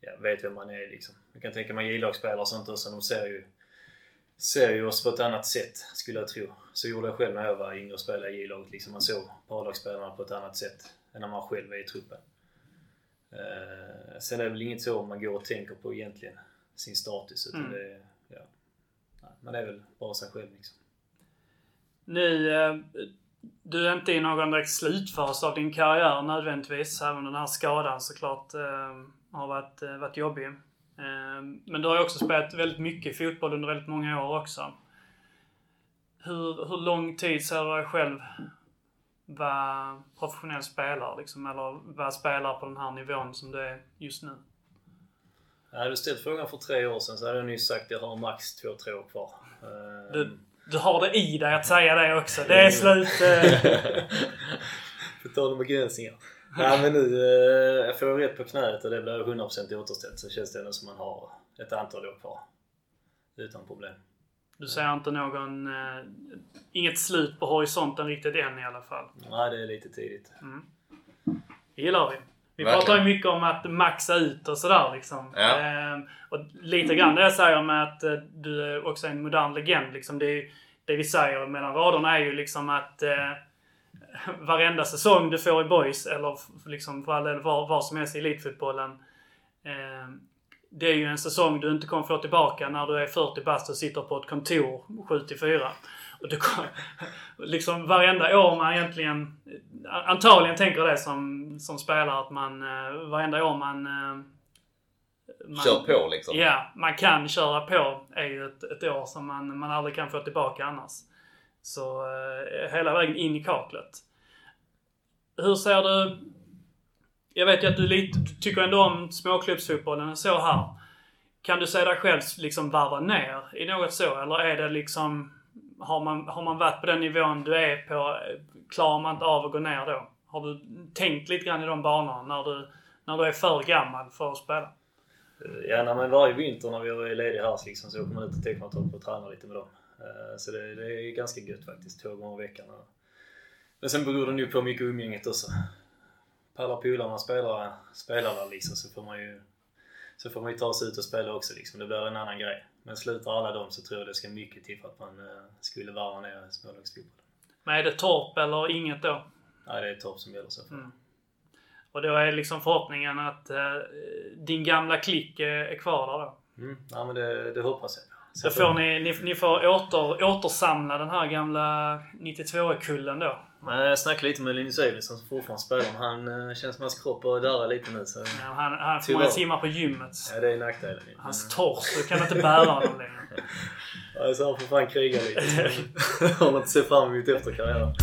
ja, vet vem man är liksom. Jag kan tänka mig J-lagsspelare och sånt också, de ser ju, ser ju oss på ett annat sätt, skulle jag tro. Så gjorde jag själv när jag var yngre och spelade i J-laget. Liksom. Man såg A-lagsspelarna på ett annat sätt än när man själv är i truppen. Eh, sen är det väl inget så man går och tänker på egentligen, sin status. Utan Mm. det, ja, man är väl bara sig själv liksom. Eh, du är inte i någon direkt slutfas av din karriär nödvändigtvis. Även den här skadan såklart eh, har varit, eh, varit jobbig. Eh, men du har ju också spelat väldigt mycket fotboll under väldigt många år också. Hur, hur lång tid ser du dig själv vara professionell spelare liksom? Eller vara spelare på den här nivån som du är just nu? Hade du ställt frågan för tre år sedan så hade jag nyss sagt att jag har max två, tre år kvar. Du, du har det i dig att säga det också. Det är slut. Eh, På tal om begränsningar. Nej men nu, eh, jag får rätt på knät och det blir 100% återställt så känns det ändå som man har ett antal år kvar. Utan problem. Du ser inte någon... Eh, inget slut på horisonten riktigt än i alla fall. Nej, det är lite tidigt. Det gillar vi. Vi Verkligen. pratar ju mycket om att maxa ut och sådär liksom. Ja. Ehm, och lite grann det jag säger med att eh, du är också en modern legend. Liksom. Det, det vi säger mellan raderna är ju liksom att eh, varenda säsong du får i boys eller liksom för all del var, var som helst i elitfotbollen. Eh, det är ju en säsong du inte kommer få tillbaka när du är 40 bast och sitter på ett kontor 7-4. Och du kom, liksom varenda år man egentligen antagligen tänker det som, som spelare att man eh, varenda år man, eh, man Kör på liksom. Ja, man kan köra på är ju ett, ett år som man, man aldrig kan få tillbaka annars. Så eh, hela vägen in i kaklet. Hur ser du... Jag vet ju att du, lite, du tycker ändå om småklubbsfotbollen så här. Kan du se dig själv liksom varva ner i något så? Eller är det liksom... Har man, har man varit på den nivån du är på, klarar man inte av att gå ner då? Har du tänkt lite grann i de banorna när du, när du är för gammal för att spela? Ja, nej, men varje vinter när vi är lediga här liksom, så åker man ut till Teckmartorp och tränar lite med dem. Eh, så det, det är ganska gött faktiskt, två gånger i veckan. Men sen beror det nog på mycket umgänget också. Pallar polarna spelar, spelar där liksom så får man ju så får man ju ta sig ut och spela också liksom. Det blir en annan grej. Men slutar alla dem så tror jag det ska mycket till för att man eh, skulle varva ner smålagsfotbollen. Men är det torp eller inget då? Nej, det är topp som gäller så fall. Mm. Och då är liksom förhoppningen att eh, din gamla klick är, är kvar där då? Mm. Ja, men det, det hoppas jag. Så får ni, ni, ni får åter, återsamla den här gamla 92-kullen då. Men jag snackade lite med Linus Eivingsson som fortfarande spelar. Han eh, känns som hans kropp börjar darra lite nu. Så, Ja, Han, får Tyvärr. man simma på gymmet. ja, det är nackdelen. Hans torso kan inte bära honom längre. Ja, så han får fan kriga lite. Har något att se fram emot efter karriären.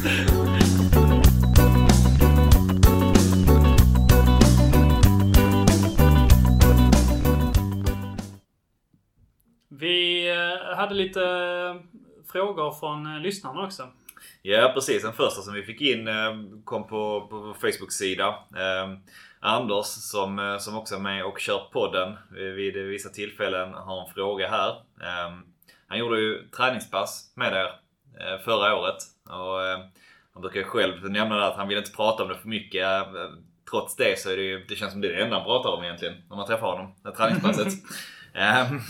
Hade lite eh, frågor från eh, lyssnarna också. Ja precis, den första som vi fick in eh, kom på, på vår Facebook-sida. Anders som, som också är med och kör podden vid vissa tillfällen har en fråga här. Han gjorde ju träningspass med er förra året. Och Han brukar ju själv nämna att han vill inte prata om det för mycket. Trots det så är det ju, det känns som det är det enda han pratar om egentligen när man träffar honom. Det träningspasset. Ehm,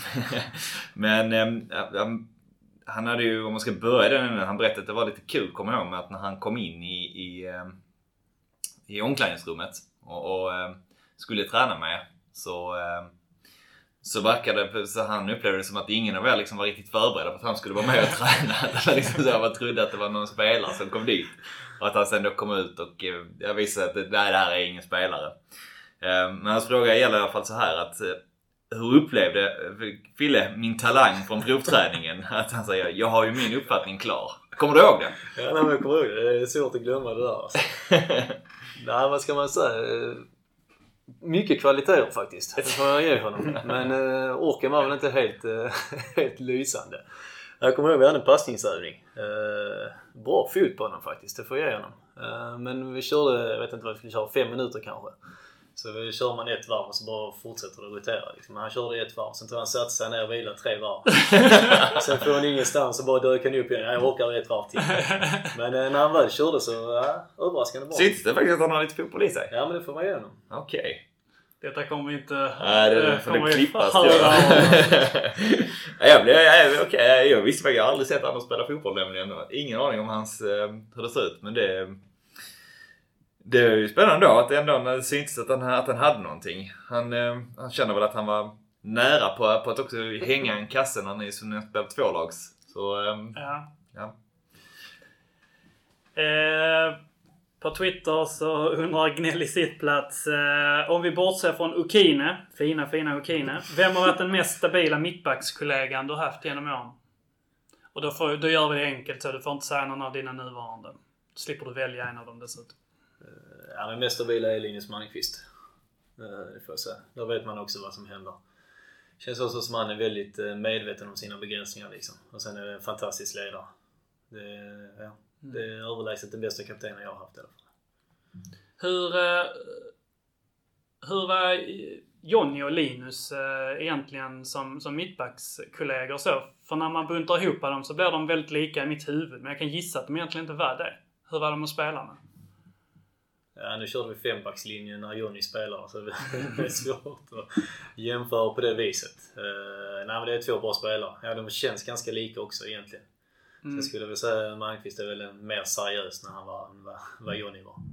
Men ehm, han hade ju, om man ska börja den änden, han berättade att det var lite kul, kommer jag ihåg, med att när han kom in i, i, i omklädningsrummet och, och skulle träna med så, så verkade så han upplevde det som att ingen av er liksom var riktigt förberedda på att han skulle vara med och träna. Var liksom så, man trodde att det var någon spelare som kom dit. Och att han sen då kom ut och eh, jag visade att nej, det här är ingen spelare. Men hans fråga gäller i alla fall så här att eh, hur upplevde Fille min talang från provträningen? Att han säger jag har ju min uppfattning klar. Kommer du ihåg det? Ja, nej, men jag kommer ihåg det. Det är svårt att glömma det där. Alltså. nej, vad ska man säga? Mycket kvaliteter faktiskt. Det får jag ge honom. Men eh, orken var väl inte helt, eh, helt lysande. Jag kommer ihåg vi hade en passningsövning. Eh, bra fot på honom faktiskt, det får jag ge honom. Eh, men vi körde, jag vet inte vad vi skulle köra, fem minuter kanske. Så vi kör man ett varv och så bara fortsätter det rotera. Liksom. Han körde ett varv, sen tog han satte sig ner och vilade tre varv. sen från ingenstans så bara dök han upp igen. Jag orkar ett varv till. Men eh, när han väl körde så, ja, överraskande bra. Syns det faktiskt att han har lite fotboll i sig? Ja men det får man ge honom. Okej. Detta kommer inte... Nej, det får det kommer vi klippas. tror jag. jag, blev, jag, okej, jag visste faktiskt, jag har aldrig sett Anders spela fotboll nämligen. Ingen aning om hans, eh, hur det ser ut. Men det, det är ju spännande då att det ändå det syntes att han, att han hade någonting. Han, eh, han känner väl att han var nära på, på att också hänga en kasse när ni spelade tvålags. Så eh, Ja. ja. Eh, på Twitter så undrar Gnällig sittplats. Eh, om vi bortser från Ukine, fina fina Ukine. Vem har varit den mest stabila mittbackskollegan du har haft genom åren? Och då, får, då gör vi det enkelt så du får inte säga någon av dina nuvarande. Då slipper du välja en av dem dessutom. Ja men mest stabila är Linus Malmqvist. Eh, Det får jag säga. Då vet man också vad som händer. Känns också som han är väldigt eh, medveten om sina begränsningar liksom. Och sen är det en fantastisk ledare. Det, är- ja, det är överlägset den bästa kaptenen jag har haft i alla fall. Hur, eh, hur var Jonny och Linus egentligen som, som mittbackskollegor så? För när man buntar ihop dem så blir de väldigt lika i mitt huvud. Men jag kan gissa att de egentligen inte var det. Hur var de att spela med? Ja, nu körde vi fembackslinjen när Jonny spelade så det är svårt att jämföra på det viset. Uh, nej men det är två bra spelare. Ja, de känns ganska lika också egentligen. Mm. Sen skulle jag väl säga att Malmqvist är väl mer seriös när han var vad, vad Jonny var.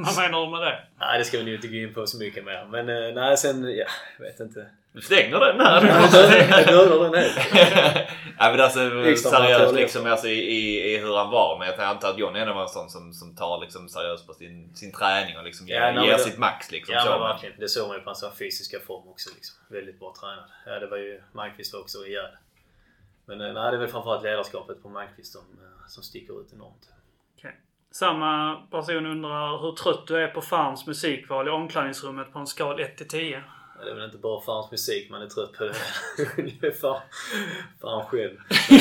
Vad menar du med det? nej, det ska vi nog inte gå in på så mycket mer. Men eh, nej, sen, ja, jag vet inte. Du stänger den här Jag dödar den helt. ja, men alltså Extra seriöst liksom alltså, i, i, i hur han var. Men jag antar att Johnny ändå var en sån som, som tar liksom seriöst på sin, sin träning och liksom Ja, ger, nej, ger det- sitt max liksom. Ja så. men verkligen. Det såg man ju på hans fysiska form också. Liksom. Väldigt bra tränad. Ja, det var ju Malmqvist var också ihjäl. Men eh, nej, det är väl framförallt ledarskapet på Malmqvist som, eh, som sticker ut enormt. Okej. Samma person undrar hur trött du är på Farms musikval i omklädningsrummet på en skal 1 till 10. Ja, Det är väl inte bara Farms musik man är trött på. Det är fan, fan själv.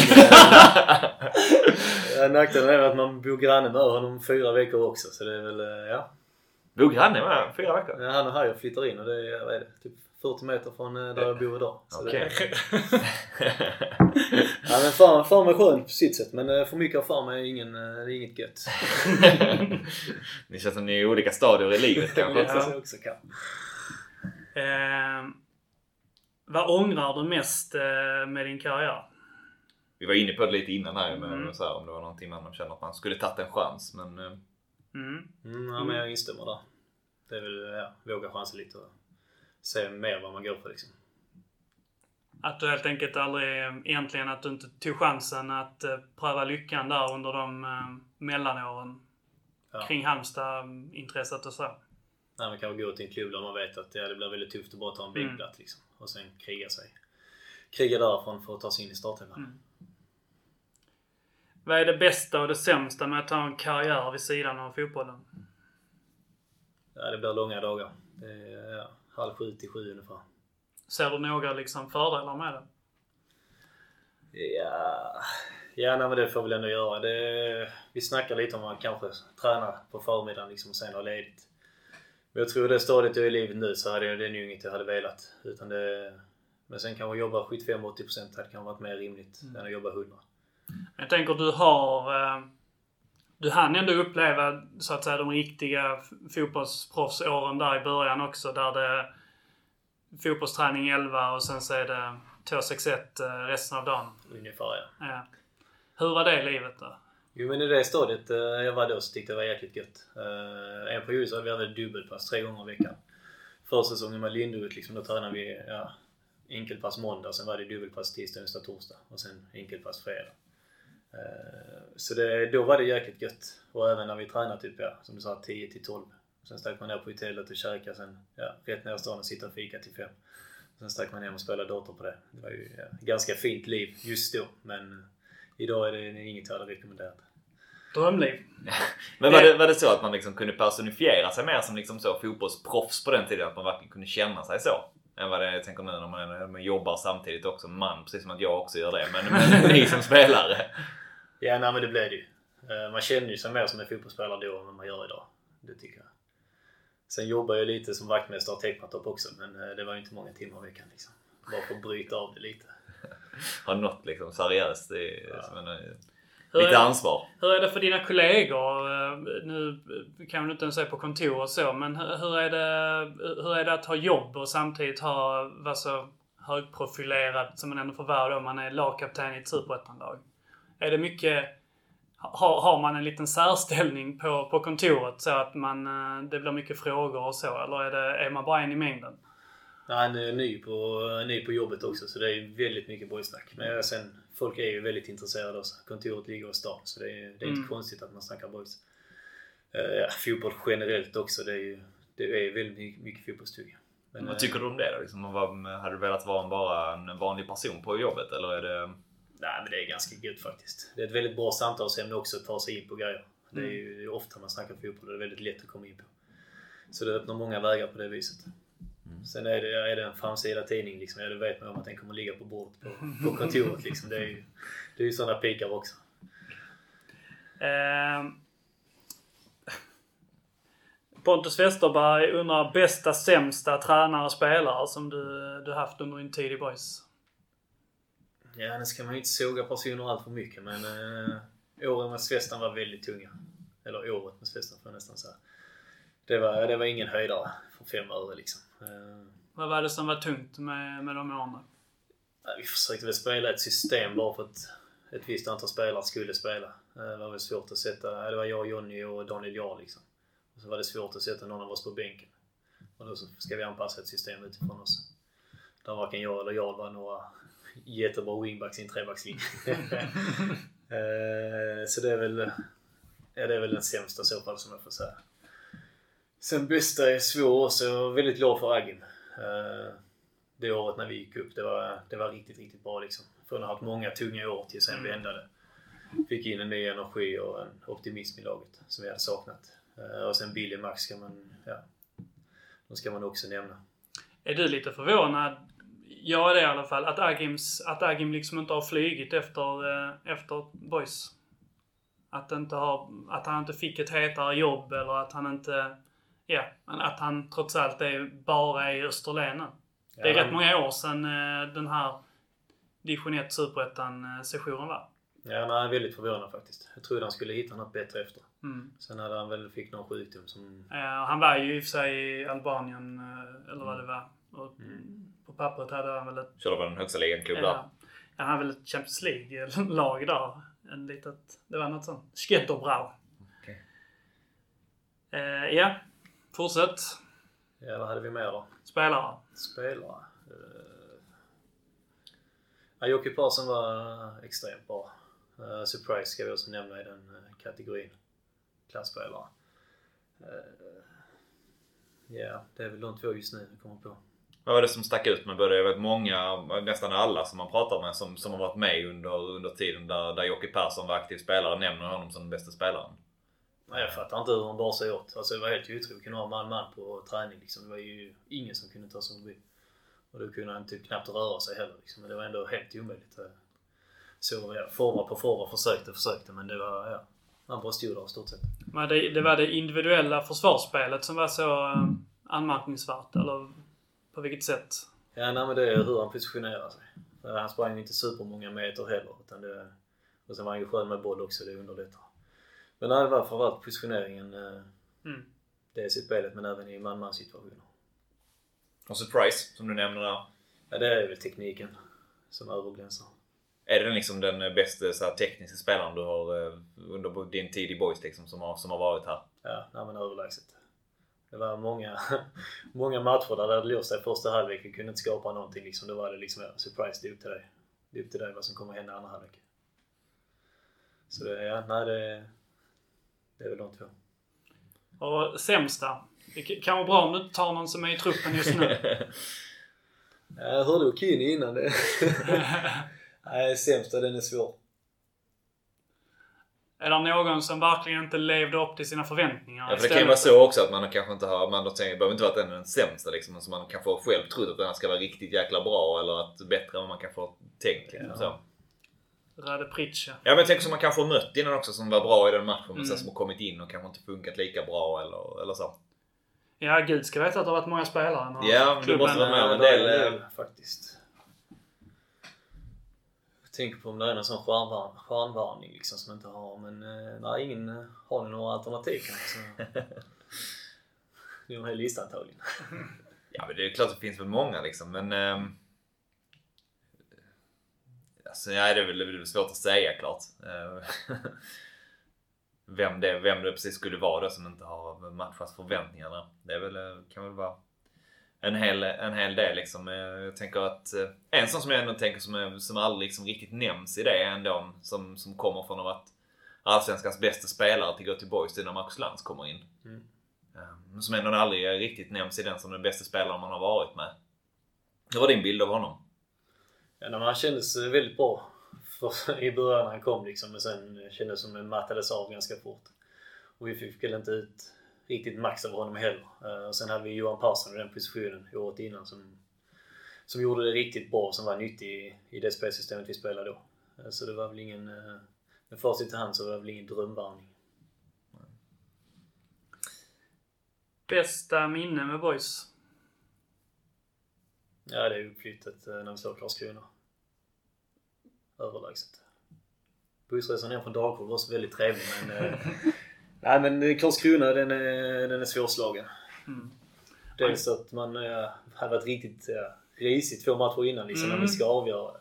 Ja, Nackdelen är att man bor granne med honom fyra veckor också. Så det är väl, eh, ja. Bor granne med fyra veckor? Ja, Han och Harry flyttar in och det är, vad är det, typ 40 meter från eh, där jag bor idag. Så det- Okej. Ja men fan var skönt på sitt sätt men eh, för mycket av farm är, ingen, det är inget gött. Ni känns som ni är i olika stadier i livet kanske. Ja. Så också kan. Eh, vad ångrar du mest eh, med din karriär? Vi var inne på det lite innan här men Mm. så här, om det var någonting man känner att man skulle tagit en chans. Men eh, Mm. Mm, ja, men jag instämmer där. Det är väl, ja, våga chansa lite och se mer vad man går för liksom. Att du helt enkelt aldrig, egentligen att du inte tog chansen att eh, pröva lyckan där under de mellanåren. Ja. Kring Halmstad-intresset och så. Nej, man kanske går till en klubb där man vet att ja, det blir väldigt tufft att bara ta en Mm. bänkplats liksom. Och sen kriga sig. Kriga därifrån för att ta sig in i startelvan. Mm. Vad är det bästa och det sämsta med att ha en karriär vid sidan av fotbollen? Ja, det blir långa dagar. Det är ja, halv sju till sju ungefär. Ser du några liksom fördelar med det? Ja, ja nej, men det får väl ändå göra. Det, vi snackar lite om att kanske träna på förmiddagen liksom, och sen ha ledigt. Men jag tror det stadiet jag är i livet nu så hade jag, det är nog inget jag hade velat. Utan det, men sen kanske jobba 75-80% hade kanske varit mer rimligt än att jobba 100. Jag tänker du har... Eh, du hann ändå uppleva så att säga de riktiga fotbollsproffsåren där i början också. Där det fotbollsträning 11 och sen så är det 261 eh, resten av dagen. Ungefär ja. Ja. Hur var det livet då? Jo men i det stadiet eh, jag var då så tyckte jag det var jäkligt gött. Eh, en period så hade vi även dubbelpass tre gånger i veckan. Försäsongen med Lindhult liksom, då tränade vi ja, enkelpass måndag, sen var det dubbelpass tisdag, onsdag, torsdag och sen enkelpass fredag. Eh, så det, då var det jäkligt gött. Och även när vi tränade typ, ja, som du sa, 10 till 12. Sen stack man ner på hotellet och käkade sen, ja, rätt ner i stan och sitta och fika till 5. Sen stack man hem och spelade dator på det. Det var ju ja, ganska fint liv just då, men idag är det inget jag hade rekommenderat. Drömliv. Men var det, var det så att man liksom kunde personifiera sig mer som liksom så fotbollsproffs på den tiden? Att man verkligen kunde känna sig så? Än vad det är, jag tänker nu när man, när man jobbar samtidigt också. Man, precis som att jag också gör det. Men, men ni som spelare. Ja, nej men det blev det ju. Eh, Man känner ju sig mer som en fotbollsspelare då än vad man gör idag. Det tycker jag. Sen jobbar jag lite som vaktmästare och tecknartopp också, men eh, det var ju inte många timmar i veckan liksom. Bara för att bryta av det lite. Har något liksom seriöst. Är, Ja. som en, Hur lite är, ansvar. hur är det för dina kollegor? Eh, Nu kan du inte ens säga på kontor och så, men hur hur är det, hur är det att ha jobb och samtidigt ha, vara så högprofilerad som man ändå får vara då man är lagkapten i ett superettanlag? Är det mycket... Har, har man en liten särställning på, på kontoret så att man, eh, det blir mycket frågor och så? Eller är, det, är man bara en i mängden? Nej, Han är ny på, ny på jobbet också, så det är väldigt mycket boysnack. Men sen, folk är ju väldigt intresserade också. Kontoret ligger i stan, så det är, det är Mm. inte konstigt att man snackar boys. Eh, Ja, fotboll generellt också, det är ju det är väldigt mycket, mycket fotbollstugg. Men, Vad eh, tycker du om det då? Liksom, vad- hade du velat vara en, bara en vanlig person på jobbet? Eller är det... Nej, men det är ganska gött faktiskt. Det är ett väldigt bra samtalsämne också att ta sig in på grejer. Det är Mm. ju det är ofta man snackar fotboll och det är väldigt lätt att komma in på. Så det öppnar många vägar på det viset. Mm. Sen är det, är det en framsida tidning liksom, ja, då vet man om att den kommer ligga på bordet på, på kontoret liksom. Det är ju, det är ju sådana pikar också. Eh, Pontus Westerberg undrar bästa, sämsta tränare och spelare som du, du haft under din tid i Boys? Ja, nu ska man ju inte såga personer allt för mycket men eh, åren med Svestan var väldigt tunga. Eller året med Svestan får jag nästan säga. Det var, det var ingen höjdare för fem öre liksom. Eh, Vad var det som var tungt med, med de åren? Vi försökte väl spela ett system bara för att ett visst antal spelare skulle spela. Eh, Det var väl svårt att sätta, ja, det var jag, Jonny och Daniel Jarl liksom. Och så var det svårt att sätta någon av oss på bänken. Och då ska vi anpassa ett system utifrån oss. Där varken jag eller Jarl var några jättebra wingbacks i en trebackslinje. Eh, så det är väl, ja, det är väl den sämsta så fall som jag får säga. Sen bästa är svår också. Jag är väldigt glad för Agim. Eh, det året när vi gick upp. Det var, det var riktigt, riktigt bra liksom. Från att ha haft många tunga år till sen vända det. Fick in en ny energi och en optimism i laget som vi hade saknat. Eh, Och sen Billy Max ska man, ja, de ska man också nämna. Är du lite förvånad? Jag är det i alla fall. Att Agims, att Agim liksom inte har flygit efter, eh, efter Boys. Att, inte har, att han inte fick ett hetare jobb eller att han inte... Ja, men att han trots allt är bara är i Österlen nu. Det är Ja, rätt många år sedan eh, den här division 1 superettan sessionen var. Ja, han är väldigt förvånad faktiskt. Jag trodde han skulle hitta något bättre efter. Mm. Sen hade han väl fick någon sjukdom som... Eh, han var ju i och för sig i Albanien, eh, eller vad det var. Och På pappret hade han väl ett Körde på den högsta ligan-klubb där. Ja, han hade väl ett Champions League-lag där. En litet, det var något sånt. Skötterbrau. Okej. Eh, ja, fortsätt. Ja, vad hade vi mer då? Spelare. Spelare. Eh, Ja, Jocke Persson var extremt bra. Uh, surprise ska vi också nämna i den uh, kategorin. Klasspelare. Uh, Ja, det är väl de två just nu jag kommer på. Vad var det som stack ut med både, jag vet många, nästan alla som man pratar med som, som har varit med under, under tiden där, där Jocke Persson var aktiv spelare nämner honom som den bästa spelaren. Nej, jag fattar inte hur han bar sig åt. Alltså det var helt otroligt att kunna ha man-man på träning liksom. Det var ju ingen som kunde ta sig förbi. Och då kunde han typ knappt röra sig heller liksom. Men det var ändå helt omöjligt. Så ja, forward på forward försökte och försökte men det var, ja. Han bara stod där i stort sett. Men det, det var det individuella försvarsspelet som var så uh, anmärkningsvärt, eller på vilket sätt? Ja, nej, men det är hur han positionerar sig. Han sprang inte supermånga meter heller. Utan det, och sen var han ju skön med boll också, det underlättar. Men nej, det var framförallt positioneringen. Mm. Dels i spelet men även i man-man situationer. Och surprise, som du nämner där? Ja, det är väl tekniken som överglänsar. Är det liksom den bästa så här, tekniska spelaren du har eh, under din tid i Boys liksom, som, har, som har varit här? Ja, nej, men överlägset. Det var många, många matcher där det hade låst sig första halvlek. kunde inte skapa någonting. Liksom. Då var det liksom, surprise, det är upp till dig. Det är upp till dig vad som kommer hända andra halvlek. Så det, ja, nej det, det är väl de två. Och sämsta? Det kan vara bra om du inte tar någon som är i truppen just nu. jag hörde Okini innan det. Nej, sämsta den är svår. Är det någon som verkligen inte levde upp till sina förväntningar? Ja, för det kan ju vara så också att man kanske inte har, man tänker, det behöver inte vara att den är den sämsta liksom. Så man kanske själv trott att den ska vara riktigt jäkla bra eller att bättre än vad man kanske har tänkt. Liksom, ja. så. Rade Pritcha. Ja men tänk som man kanske har mött innan också som var bra i den matchen men mm. sen som har kommit in och kanske inte funkat lika bra eller, eller så. Ja, gud ska veta att det har varit många spelare. Ja, men du måste vara med om en del. del faktiskt tänker på om det är någon sån stjärnvarning, stjärnvarning liksom som inte har. Men eh, nej, ingen eh, har ni några alternativ kanske. Ni har en hel lista antagligen. ja men det är klart det finns väl många liksom men... Eh, alltså ja, det är väl, det är svårt att säga klart. Eh, vem det, vem det precis skulle vara då som inte har matchat förväntningarna. Det är väl, eh, kan väl vara en hel, en hel del liksom. Jag tänker att eh, en sån som jag ändå tänker som, är, som aldrig liksom riktigt nämns i det är ändå som, som kommer från att varit Allsvenskans bästa spelare till Göteborgs tid när Marcus Lantz kommer in. Mm. Som ändå aldrig riktigt nämns i den som den bästa spelaren man har varit med. Vad var din bild av honom? Ja, han kändes väldigt bra för, i början när han kom liksom. Men sen kändes det som det mattades av ganska fort. Och vi fick väl inte ut riktigt max av honom heller. Uh, sen hade vi Johan Persson i den positionen året innan som, som gjorde det riktigt bra, som var nyttig i, i det spelsystemet vi spelade då. Uh, så det var väl ingen, uh, med facit i hand så var det väl ingen drömvärvning. Bästa minne med boys? Ja, det är uppflyttet när vi slår Karlskrona. Överlägset. Bussresan ner från Dalkurd var också väldigt trevlig men Nej men Karlskrona den är, den är svårslagen. Mm. Dels att man ja, hade varit riktigt ja, risigt två matcher innan liksom, mm. när vi ska avgöra det.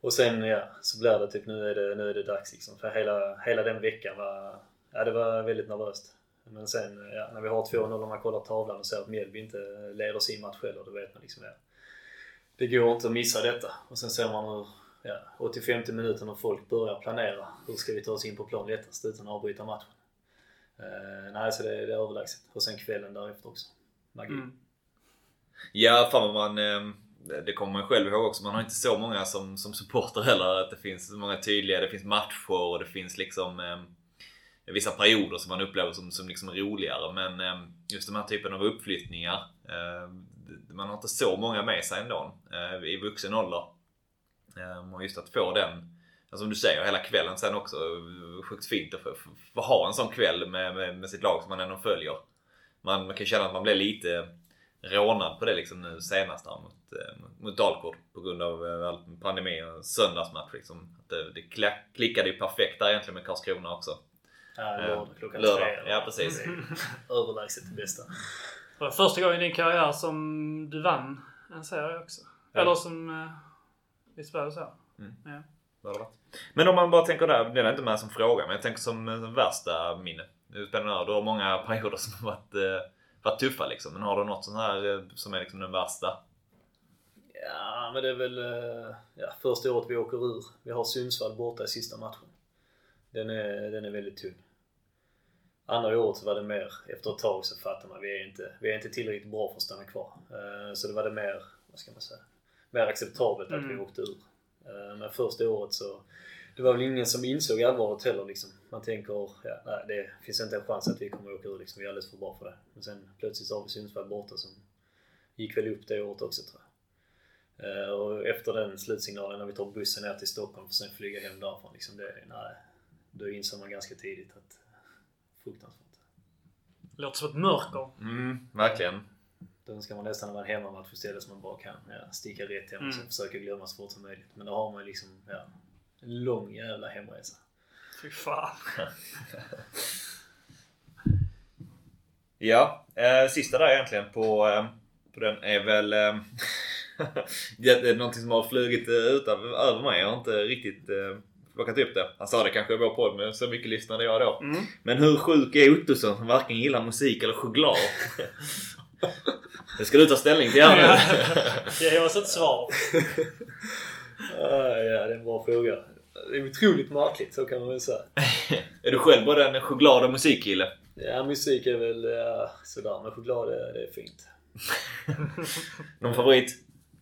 Och sen ja, så blir det typ nu är det, nu är det dags liksom. För hela, hela den veckan var, ja, det var väldigt nervöst. Men sen ja, när vi har 2-0 och man kollar tavlan och ser att Mjällby inte leder sin match heller, då vet man liksom ja, det går inte att missa detta. Och sen ser man hur ja, 85 minuter när folk börjar planera. Hur ska vi ta oss in på plan lättast utan att avbryta matchen? Eh, nej, så det, det är överlägset. Och sen kvällen därefter också. Magi. Mm. Ja, fan vad man... Eh, det kommer man själv ihåg också. Man har inte så många som, som supporter heller. Att det finns många tydliga, det finns matcher och det finns liksom eh, vissa perioder som man upplever som, som liksom roligare. Men eh, just den här typen av uppflyttningar. Eh, man har inte så många med sig ändå eh, i vuxen ålder. Eh, och just att få den som du säger, hela kvällen sen också. Sjukt fint att få, få ha en sån kväll med, med, med, sitt lag som man ändå följer. Man, man kan känna att man blir lite rånad på det liksom nu senast här mot, eh, mot Dalkurd på grund av eh, all pandemi och söndagsmatch liksom. Det, det klickade ju perfekt där egentligen med Karlskrona också. Ja, lördag klockan lördag. tre. Ja, precis. Överlägset det bästa. Det var första gången i din karriär som du vann en serie också. Ja. Eller som... Eh, visst var det så? Mm. Ja. Men om man bara tänker där, det är inte med som fråga, men jag tänker som, som värsta minne. Du har många perioder som har varit, eh, varit tuffa liksom. Men har du något sånt här eh, som är liksom den värsta? Ja, men det är väl eh, ja, första året vi åker ur. Vi har Sundsvall borta i sista matchen. Den är, den är väldigt tung. Andra året så var det mer, efter ett tag så fattar man vi är inte, vi är inte tillräckligt bra för att stanna kvar. Eh, Så det var det mer, vad ska man säga, mer acceptabelt att vi Mm. åkte ur. Eh, Men första året så, det var väl ingen som insåg allvaret heller liksom. Man tänker, ja, nej, det finns inte en chans att vi kommer åka ur liksom. Vi är alldeles för bra för det. Men sen plötsligt så har vi Sundsvall borta som gick väl upp det året också tror jag. Eh, Och efter den slutsignalen när vi tar bussen ner till Stockholm för sen flyga hem därifrån. Liksom det, nej, då insåg man ganska tidigt att fruktansvärt. Låter som ett mörker. Mm, verkligen. Då önskar man nästan vara en hemmamatch istället som man bara kan ja, sticka rätt hem och Mm. försöka glömma så fort som möjligt. Men då har man liksom ja, en lång jävla hemresa. Fy fan. Ja, eh, sista där egentligen på, eh, på den är väl eh, det är någonting som har flugit eh, ut av, över mig. Jag har inte riktigt eh, plockat upp det. Han sa det kanske i vår podd men så mycket lyssnade jag då. Mm. Men hur sjuk är Ottosson som varken gillar musik eller choklad? det ska du ta ställning till här nu. Ge oss ett svar. Ah, ja, det är en bra fråga. Det är otroligt märkligt, så kan man väl säga. är du själv både en choklad och musikkille? Ja, musik är väl ja, sådär, men choklad det, det är fint. Någon favorit?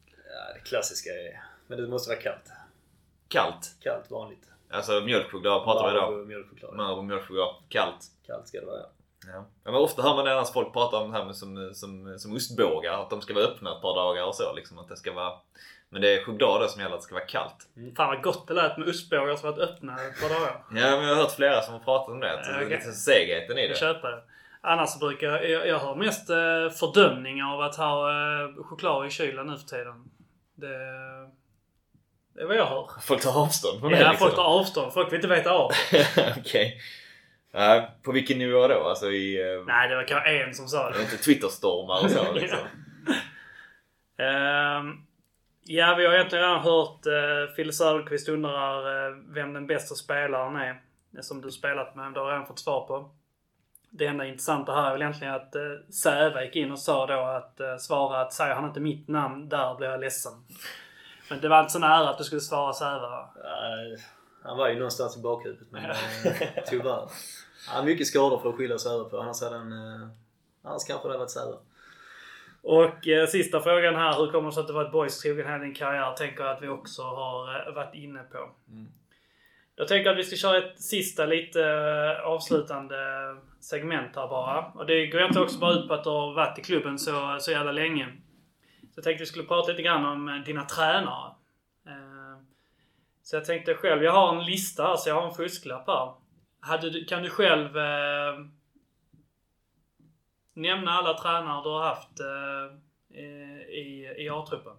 Ja, det klassiska är... Men det måste vara kallt. Kallt? Kallt, vanligt. Alltså mjölkchoklad pratar vi då. Marabou mjölkchoklad. Marabou mjölkchoklad. Kallt. Kallt ska det vara, ja. Ja. Men ofta hör man annars folk prata om det här med som, som, som ostbågar. Att de ska vara öppna ett par dagar och så. Liksom, att det ska vara... Men det är choklad som gäller att det ska vara kallt. Fan vad gott det lät med ostbågar som varit öppna ett par dagar. Ja, men jag har hört flera som har pratat om det. Att är okej. liksom segheten i Jag det. köper det. Annars brukar jag, jag, jag har mest eh, fördömningar av att ha eh, choklad i kylen nu för tiden. Det, det är vad jag hör. Folk tar avstånd från det Ja, liksom. folk tar avstånd. Folk vill inte veta av. Okej. Ja, på vilken nivå då? Alltså i... eh, Nej, det var kanske en som sa det. Inte Twitterstormar och så liksom. Ehm, ja, vi har egentligen redan hört uh, Phil Söderqvist undrar eh, vem den bästa spelaren är. Det Som du spelat med. Det har jag redan fått svar på. Det enda intressanta här är väl egentligen att uh, Säve gick in och sa då att uh, svara att säger han inte mitt namn där blir jag ledsen. Men det var inte så nära att du skulle svara Säve. Nej, han var ju någonstans i bakhuvudet men eh, tyvärr. Han har mycket skador för att skylla över på. Annars hade han... eh, Annars kanske det hade varit Säve. Och eh, sista frågan här. Hur kommer det sig att du varit boys trogen hela din karriär? Tänker jag att vi också har eh, varit inne på. Mm. Jag tänker att vi ska köra ett sista lite eh, avslutande segment här bara. Och det går inte också bara ut på att du har varit i klubben så, så jävla länge. Så jag tänkte vi skulle prata lite grann om eh, dina tränare. Eh, Så jag tänkte själv, jag har en lista här så jag har en fusklapp här. Du, kan du själv eh, nämna alla tränare du har haft eh, i, i A-truppen?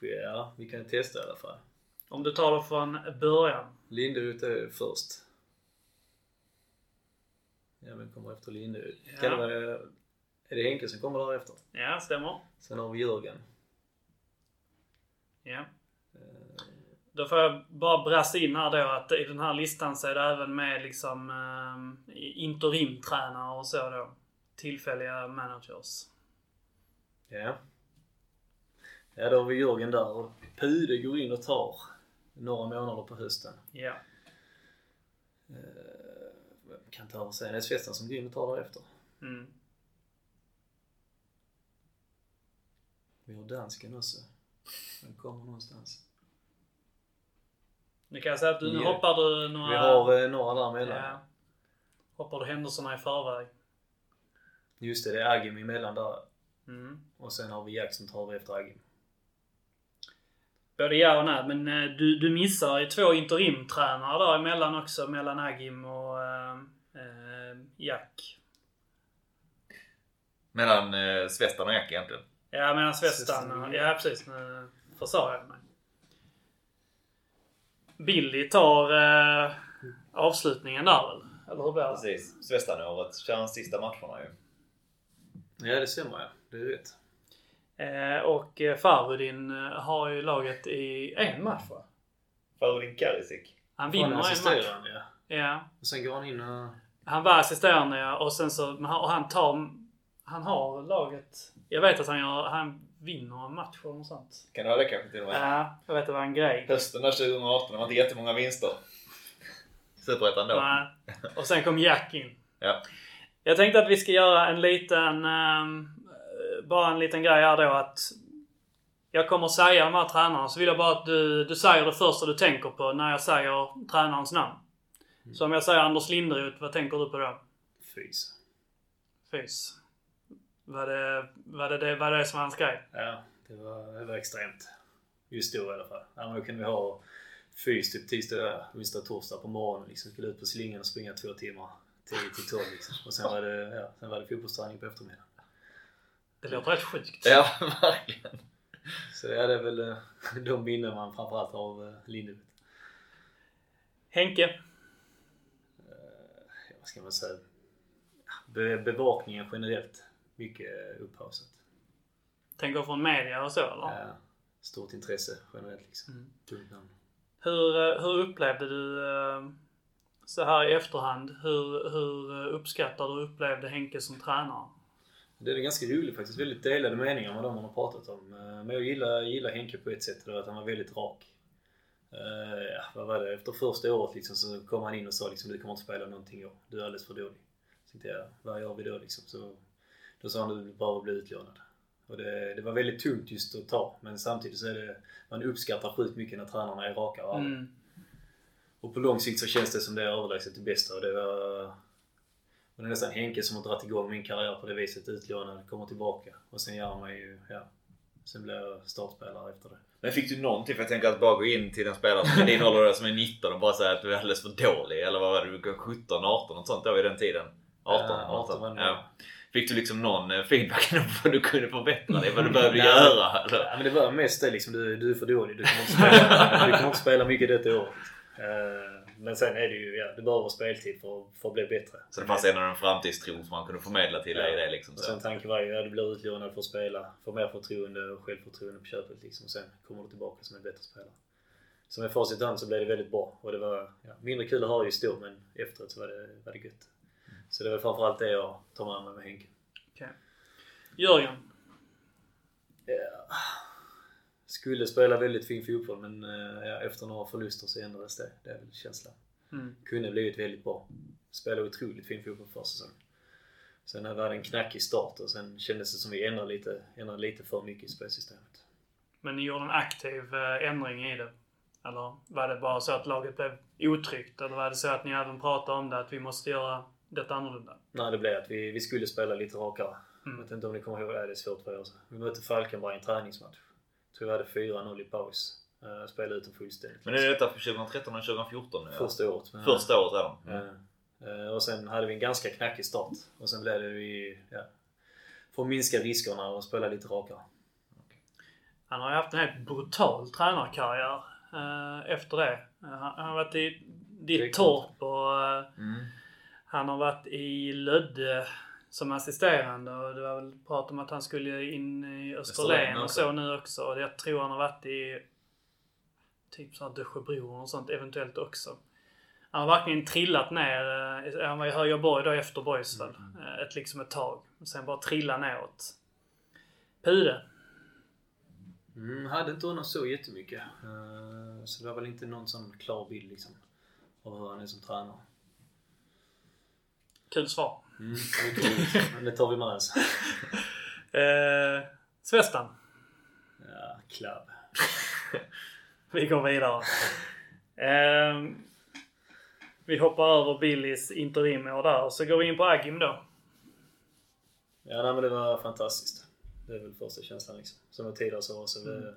Ja, vi kan testa i alla fall. Om du tar det från början. Linderud är först. Ja, vem kommer efter Linderud? Ja. Kan det vara... Är det Henke som kommer därefter? Ja, stämmer. Sen har vi Jörgen. Ja. Då får jag bara brassa in här då att i den här listan så är det även med liksom eh, interimtränare och så då. Tillfälliga managers. Ja. Ja, då har vi Jörgen där och Pude går in och tar några månader på hösten. Ja. Eh, kan ta över sen? Det är Svensson som går in och tar därefter. Mm. Vi har dansken också. Den kommer någonstans. Nu kan jag säga att du, nu Ja. hoppar du några... Vi har eh, några där mellan. ja, Hoppar du händelserna i förväg. Just det, det är Agim emellan där. Mm. Och sen har vi Jack som tar efter Agim. Både ja och nej, men eh, du, du missar ju två interimtränare där emellan också. Mellan Agim och eh, eh, Jack. Mellan eh, Svestan och Jack egentligen. Ja, medan Svestan... Svestan, Ja, precis. Nu försade jag mig. Billy tar eh, avslutningen där väl? Eller hur blir det? Precis. Svestan-året kör han sista matcherna ju. Ja, det stämmer ja. Det är rätt. Eh, och eh, Farudin eh, har ju laget i en match va? Farudin Karisic. Han Han vinner är en match. ja. Ja. Och sen går han in och... Han var assisterande ja, och sen så... han- Och han tar... Han har laget... Jag vet att han gör... Han vinner en match eller något sånt. Kan det vara det kanske till och med? Ja, jag vet det var en grej. Hösten där 2018, det var inte jättemånga vinster. Superettan då. Nej. Och sen kom Jack in. Ja. Jag tänkte att vi ska göra en liten... ehm, bara en liten grej här då att... Jag kommer säga de här tränarna så vill jag bara att du, du säger det första du tänker på när jag säger tränarens namn. Så om jag säger Anders Linderoth, vad tänker du på då? Fys. Fys. Var det, var det, det, var det som han skrev? Ja, det var, det var extremt. Just då i alla fall. Ja, men då kunde vi ha fys typ tisdag, onsdag, torsdag på morgonen. Liksom. Skulle ut på slingan och springa två timmar. 10 till 12 liksom. Och sen var det, ja, sen var det fotbollsträning på eftermiddagen. Det låter rätt sjukt. Ja, verkligen. Så ja, det är väl eh, de minnen man framförallt har av eh, Linderoth. Henke? Ja, vad ska man säga? Be bevakningen generellt. Mycket upphausat. Tänker från media och så eller? Ja, stort intresse generellt liksom. Mm. Tungt namn. Hur, eh, hur upplevde du eh, så här i efterhand? Hur, hur eh, uppskattar du och upplevde Henke som tränare? Det är ganska roligt faktiskt. Väldigt delade meningar med de man har pratat om. Men jag gillar, gillar Henke på ett sätt. Det var att han var väldigt rak. Ja, vad var det? Efter första året liksom, så kom han in och sa liksom, du kommer inte spela någonting i år. Du är alldeles för dålig. Så tänkte jag, vad gör vi då liksom? Så, då sa han, du behöver bli utlånad. Och det, det var väldigt tungt just att ta. Men samtidigt så är det, man uppskattar sjukt mycket när tränarna är raka och. Mm. Och på lång sikt så känns det som det är överlägset det bästa. Och det var, och det är nästan Henke som har dragit igång min karriär på det viset. Utlånad, kommer tillbaka. Och sen gör man ju, ja. Sen blir jag startspelare efter det. Men fick du någonting? För jag tänker att bara gå in till en spelare som är din ålder som är 19 och bara säga att du är alldeles för dålig. Eller vad var det? Du var 17, 18 och sånt då vid den tiden? 18? Ja, 18 var det. ja. Fick du liksom någon eh, feedback på vad du kunde förbättra dig? Vad du behövde Nej. göra? Eller? Ja, men det var mest det liksom. Du, du är för dålig. Du kommer inte spela, du kommer inte spela mycket detta år. Eh, Men sen är det ju, ja, du behöver speltid för, för att bli bättre. Så det fanns ändå en framtidstro som man kunde förmedla till dig i det liksom. Sen tanken var ju, ja, du blir utlånad för att spela, få mer förtroende och självförtroende på köpet liksom. Och sen kommer du tillbaka som en bättre spelare. Så med facit i hand så blev det väldigt bra. Och det var ja, mindre kul att ha just då, men efteråt så var det, var det gött. Så det var framförallt det jag tar med mig med Henke. Okej. Jörgen? Ja. Skulle spela väldigt fin fotboll men eh, ja, efter några förluster så ändrades det. Det är väl känslan. Mm. Kunde blivit väldigt bra. Spelade otroligt fin fotboll förra säsongen. Sen var det en knackig start och sen kändes det som vi ändrade lite, ändrade lite för mycket i spelsystemet. Men ni gjorde en aktiv eh, ändring i det? Eller var det bara så att laget blev otryggt? Eller var det så att ni även pratade om det, att vi måste göra detta annorlunda? Nej, det blev att vi, vi skulle spela lite rakare. Mm. Jag vet inte om ni kommer ihåg det, det är svårt för er. Vi mötte Falkenberg i en träningsmatch. Jag tror vi hade 4-0 i paus. Uh, spelade ut dem fullständigt. Men är detta för 2013 och 2014 nu? ja? Första året. Men, Första året redan? Ja. Eh, Och sen hade vi en ganska knackig start. Och sen blev det vi, ja, för att minska riskerna och spela lite rakare. Han har ju haft en helt brutal tränarkarriär eh, efter det. Han, har varit i Det är ditt torp och Mm. Han har varit i Lödde som assisterande och det var väl prat om att han skulle in i Österlen och så nu också. Och jag tror han har varit i typ såhär Dösjebro och sånt eventuellt också. Han har verkligen trillat ner. eh, Han var i Höjeborg då efter Borgsväll. eh, Ett, liksom ett tag. Och sen bara trilla neråt. Pude. Mm, hade inte honom så jättemycket. Eh, Så det var väl inte någon sån klar bild liksom. Av hur han är som tränare. Kul svar. Mm. Men det tar vi med oss. Eh, Svestan. Ja, klubb. Vi går vidare. Ehm, vi hoppar över Billys interimår där. Så går vi in på Agim då. Ja, nej, men det var fantastiskt. Det är väl första känslan liksom. Som jag tidigare sa så det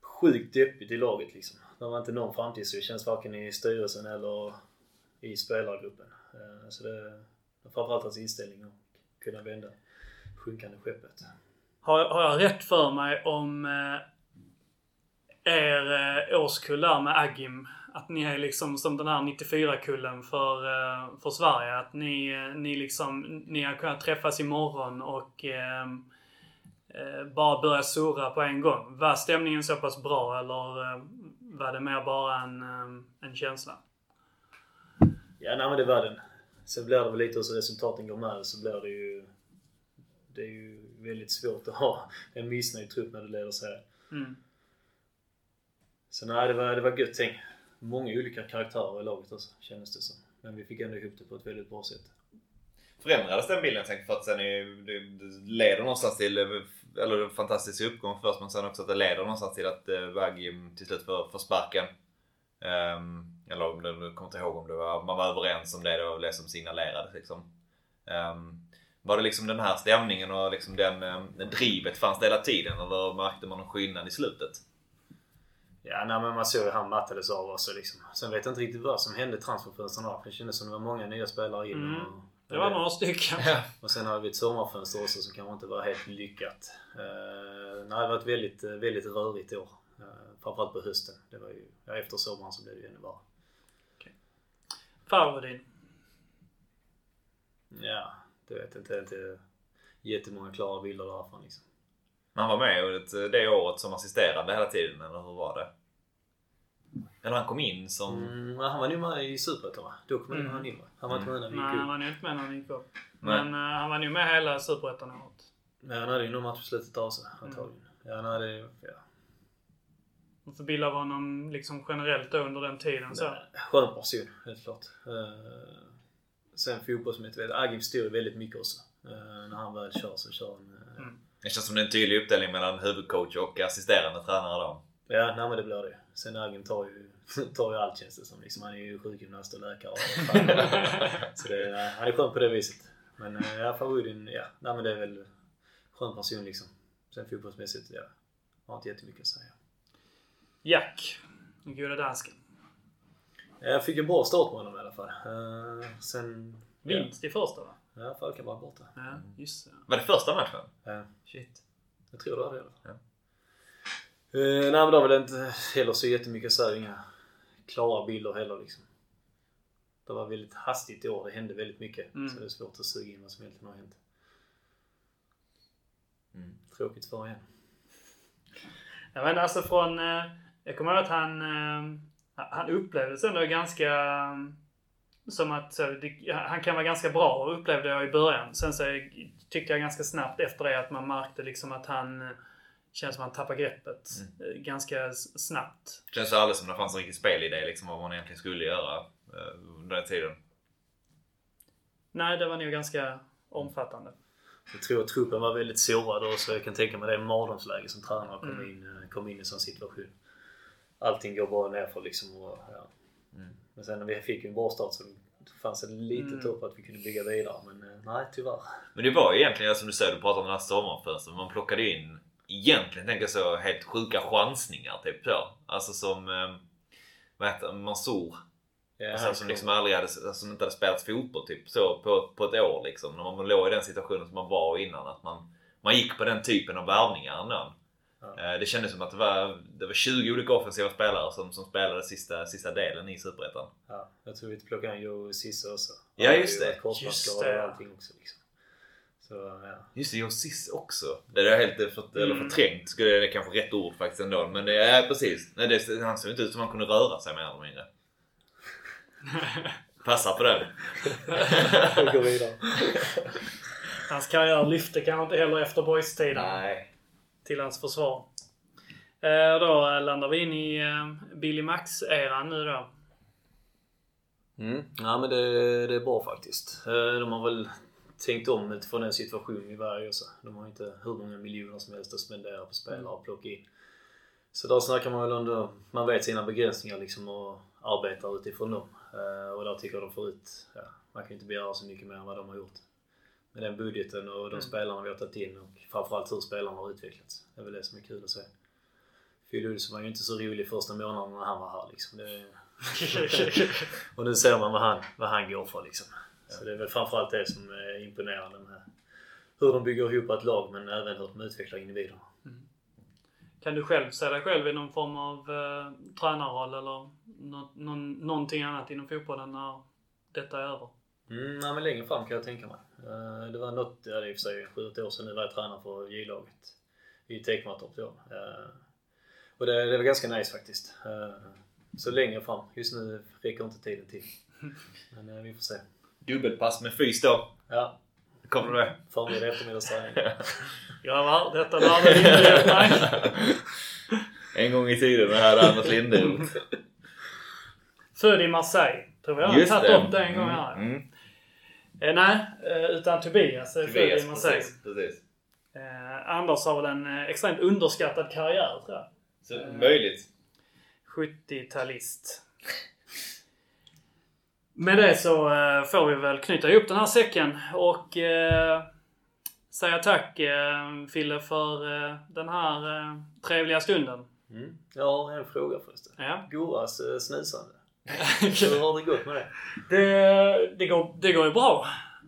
sjukt deppigt i laget liksom. Det var inte någon framtidstro. Det känns varken i styrelsen eller i spelargruppen. Eh, så det framförallt hans inställning att kunna vända sjunkande skeppet. Har, har jag rätt för mig om eh, er eh, årskull där med Agim? Att ni är liksom som den här 94-kullen för, för Sverige. Att ni, ni liksom, ni har kunnat träffas imorgon och eh, bara börja surra på en gång. Var stämningen så pass bra eller var det mer bara en, en känsla? Ja, nej men det var den. Sen blir det väl lite hur resultaten går med så blir det ju... det är ju väldigt svårt att ha en missnöjd trupp när du leder serien. Mm. Så nej, det var, det var gött tänk. Många olika karaktärer i laget också, kändes det som. Men vi fick ändå ihop det på ett väldigt bra sätt. Förändrades den bilden tänker för att sen är, det, det leder någonstans till, eller en fantastisk uppgång först men sen också att det leder någonstans till att eh, Vaggi till slut får, får sparken. Um, eller om det, du kommer inte ihåg om det var, man var överens om det, det var det som signalerades liksom. Um, var det liksom den här stämningen och liksom den, um, drivet fanns det hela tiden eller märkte man någon skillnad i slutet? Ja, nej, men man såg ju han mattades av också liksom. Sen vet jag inte riktigt vad som hände i transferfönstren där. Det kändes som det var många nya spelare in. Mm. Och, Det var några stycken. och sen har vi ett sommarfönster också som kanske inte var helt lyckat. Uh, nej, det var ett väldigt, väldigt rörigt år. Uh, framförallt på hösten. Det var ju, ja, efter sommaren så blev det ju ännu värre. Farvodin. Ja, det vet jag inte. Det är jättemånga klara bilder därifrån liksom. Han var med det, det året som assisterande hela tiden, eller hur var det? Eller han kom in som... Mm, ja, han var nog med i Superettan va? Då kom Mm. han in va? Han var inte med när vi Nej, gick han upp. var nog inte med när han gick upp. Nej. Men eh, han var nog med hela Superettan-året. Nej, han hade ju någon match i slutet där också antagligen. Ja, nej, det... Ja. Och för bild av honom liksom generellt då under den tiden så. Skön person, helt klart. Uh, sen fotbollsmässigt, Agim styr väldigt mycket också. Uh, när han väl kör så kör han... Uh, Mm. Det känns som det är en tydlig uppdelning mellan huvudcoach och assisterande tränare då. Ja, nej men det blir det. Sen Agim tar ju, tar ju allt känns det som. Liksom, han är ju sjukgymnast och läkare och. Så det, han är skön på det viset. Men ja, Farudin, ja. Nej men det är väl skön person liksom. Sen fotbollsmässigt, ja. Har inte jättemycket att säga. Jack. Den gode dansken. Jag fick en bra start med honom i alla fall. Uh, sen... Vinst i första va? Ja, Falken var borta. Ja, just det. Var det första matchen? Ja. Shit. Jag tror det var det i alla fall. Ja. Eh, nej men det var väl inte heller så jättemycket så här, inga klara bilder heller liksom. Det var väldigt hastigt i år. Det hände väldigt mycket. Mm. Så det är svårt att suga in vad som egentligen har hänt. Mm. Tråkigt för igen. Ja, men alltså från... eh, Jag kommer ihåg att han... eh, Han upplevdes ändå ganska... eh, Som att så, det, han kan vara ganska bra upplevde jag i början. Sen så tyckte jag ganska snabbt efter det att man märkte liksom att han... eh, Känns som att han tappar greppet eh, ganska snabbt. Det känns aldrig som det fanns en riktig spelidé liksom vad man egentligen skulle göra under den tiden. Nej, det var nog ganska omfattande. Jag tror att truppen var väldigt sårad och så jag kan tänka mig det mardrömsläge som tränare kom, Mm. in, kom in i sån situation. Allting går bara nerför liksom. Och, ja. Mm. Men sen när vi fick en bra start så fanns det lite Mm. hopp att vi kunde bygga vidare. Men eh, nej, tyvärr. Men det var ju egentligen som du säger, du pratade om den här sommarfönstret. Man plockade in egentligen tänker jag så helt sjuka chansningar typ så. Alltså som eh, vad heter det? Mansour. Ja, Alltså, som liksom aldrig hade, alltså, som inte hade spelat fotboll typ så på, på ett år liksom. När man låg i den situationen som man var innan. Att man, man gick på den typen av värvningar ändå. Ja. Eh, Det kändes som att det var, det var 20 olika offensiva spelare som, som spelade sista, sista delen i Superettan. Ja, jag tror vi plockade in Joe Cisse också. Ja, Han just hade ju det. Just det. och allting också. Liksom. Så ja. Just det, Josis också. Det är helt för, eller Mm. förträngt, skulle det är kanske rätt ord faktiskt ändå. Men det är precis. Nej, det, han såg inte ut som han kunde röra sig mer eller mindre. Passa på den. Vi går vidare. Hans karriär lyfte kanske inte heller efter boys-tiden. Nej. Till hans försvar. Eh, då landar vi in i eh, Billy Max-eran nu då. Mm. Ja men det, det är bra faktiskt. Eh, De har väl tänkt om utifrån den situation vi var i också. De har inte hur många miljoner som helst att spendera på spelare och plocka in. Så där snackar man väl ändå, man vet sina begränsningar liksom och arbetar utifrån dem. Eh, Och där tycker jag de får ut, ja, man kan inte begära så mycket mer än vad de har gjort. Med den budgeten och de Mm. spelarna vi har tagit in och framförallt hur spelarna har utvecklats. Det är väl det som är kul att se. Phil Olsson var ju inte så rolig första månaden när han var här liksom. Det, och nu ser man vad han, vad han går för liksom. Så det är väl framförallt det som är imponerande med hur de bygger ihop ett lag men även hur de utvecklar individer. Kan du själv se dig själv i någon form av eh, tränarroll eller någon, någonting annat inom fotbollen när detta är över? Mm, nej, men längre fram kan jag tänka mig. Eh, Det var något, ja, det är i och för sig 7-8 år sedan nu var jag tränare för J-laget i Tekmatorp då. Eh, Och det, det var ganska nice faktiskt. Eh, Så längre fram. Just nu räcker inte tiden till. Men vi får se. Dubbelpass med fys då. Ja, Kommer du med? Förmiddag eftermiddagsträning. Grabbar, detta vi inte. En gång i tiden hade Anders Linderoth. Född i Marseille. Tror vi har tagit det. upp det en gång här. Mm. Eh, nej, eh, utan Tobias är född Tobias, Marseille. precis. precis. Eh, Anders har väl en eh, extremt underskattad karriär tror jag. Så, möjligt. 70-talist. Med det så eh, får vi väl knyta ihop den här säcken och eh, säga tack eh, Fille för eh, den här eh, trevliga stunden. Mm. Jag har en fråga förresten. Ja. Goras eh, snusande. Hur har det gått med det? det, det, går, det går ju bra.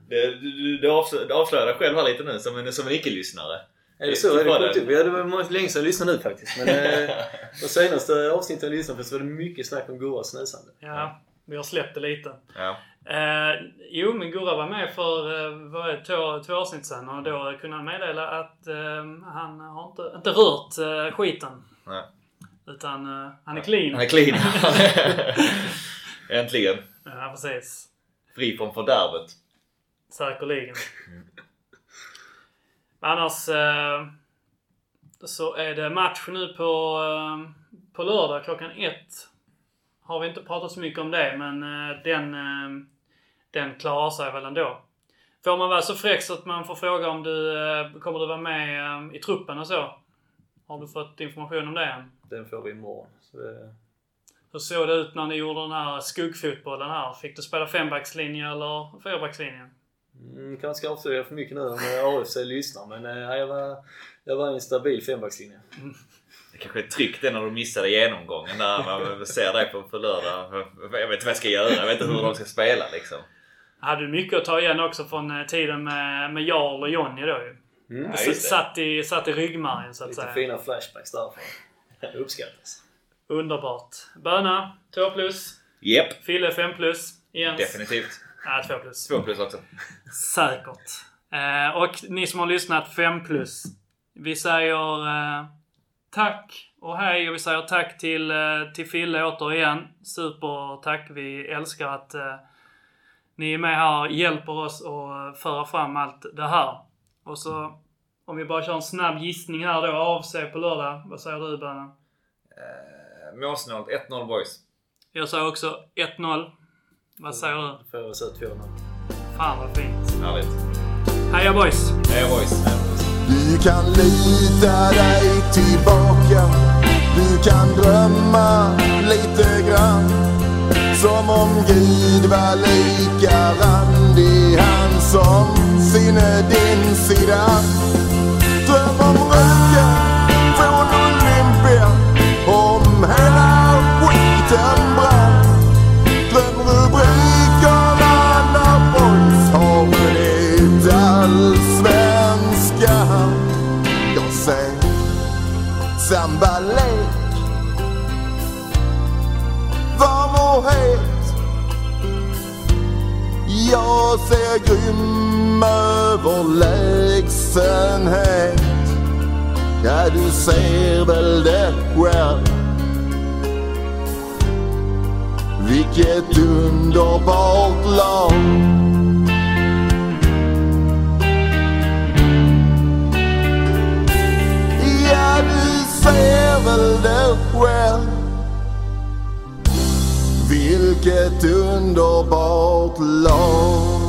Det, du, du, du avslö- du avslöjar dig själv här lite nu som en, som en icke-lyssnare. Är det så? Är det Var det? upp? Ja, det var länge sedan jag lyssnade nu faktiskt. Men eh, de senaste avsnitten jag lyssnade på så var det mycket snack om Goras snusande. Ja, vi har släppt det lite. Ja. Eh, jo, men Gurra var med för eh, vad är det, två, två avsnitt sedan och då kunde han meddela att eh, han har inte, inte rört eh, skiten. Nej. Utan eh, han är clean. Han är clean. Äntligen. Ja, precis. Fri från fördärvet. Säkerligen. Men annars eh, så är det match nu på, eh, på lördag klockan ett. Har vi inte pratat så mycket om det men den, den klarar sig väl ändå. Får man vara så fräck så att man får fråga om du kommer du vara med i truppen och så? Har du fått information om det än? Den får vi imorgon. Så det, Hur såg det ut när ni gjorde den här skuggfotbollen här? Fick du spela fembackslinje eller fyrbackslinje? mm, kanske ska avslöja för mycket nu om AFC lyssnar men eh, jag, var, jag var i en stabil fembackslinje. Det kanske är tryggt det när du missade genomgången där. Man ser dig på, på lördag. Jag vet inte vad jag ska göra. Jag vet inte hur de ska spela liksom. Hade du mycket att ta igen också från eh, tiden med, med Jarl och Jonny då ju. Mm. Ja, satt, i, satt i ryggmärgen så att Lite säga. fina flashbacks därifrån. Det uppskattas. Underbart. Böna 2 plus. Japp. Fille 5 plus. Jens? Definitivt. Ja, 2 plus. Två plus också. Säkert. Eh, och ni som har lyssnat 5 plus. Vi säger eh, tack och hej och vi säger tack till, eh, till Fille återigen. Super tack. Vi älskar att eh, ni är med här och hjälper oss att föra fram allt det här. Och så om vi bara kör en snabb gissning här då. AFC på lördag. Vad säger du Böna? Eh, Målsnålt 1-0 boys. Jag säger också 1-0. Vad säger du? Då får jag säga 2-0. Fan vad fint. Härligt. Heja boys! Heja boys. Du kan lita dig tillbaka Du kan drömma lite grann Som om Gud var lika randig Han som sinne din sida Dröm om röken från Om hela skiten brann rubrikerna när boys har Jag ser sambalek Varm och het? Jag ser grym överlägsenhet Ja, du ser väl det själv Vilket underbart lag. Ja, du ser väl det själv Vilket underbart lag.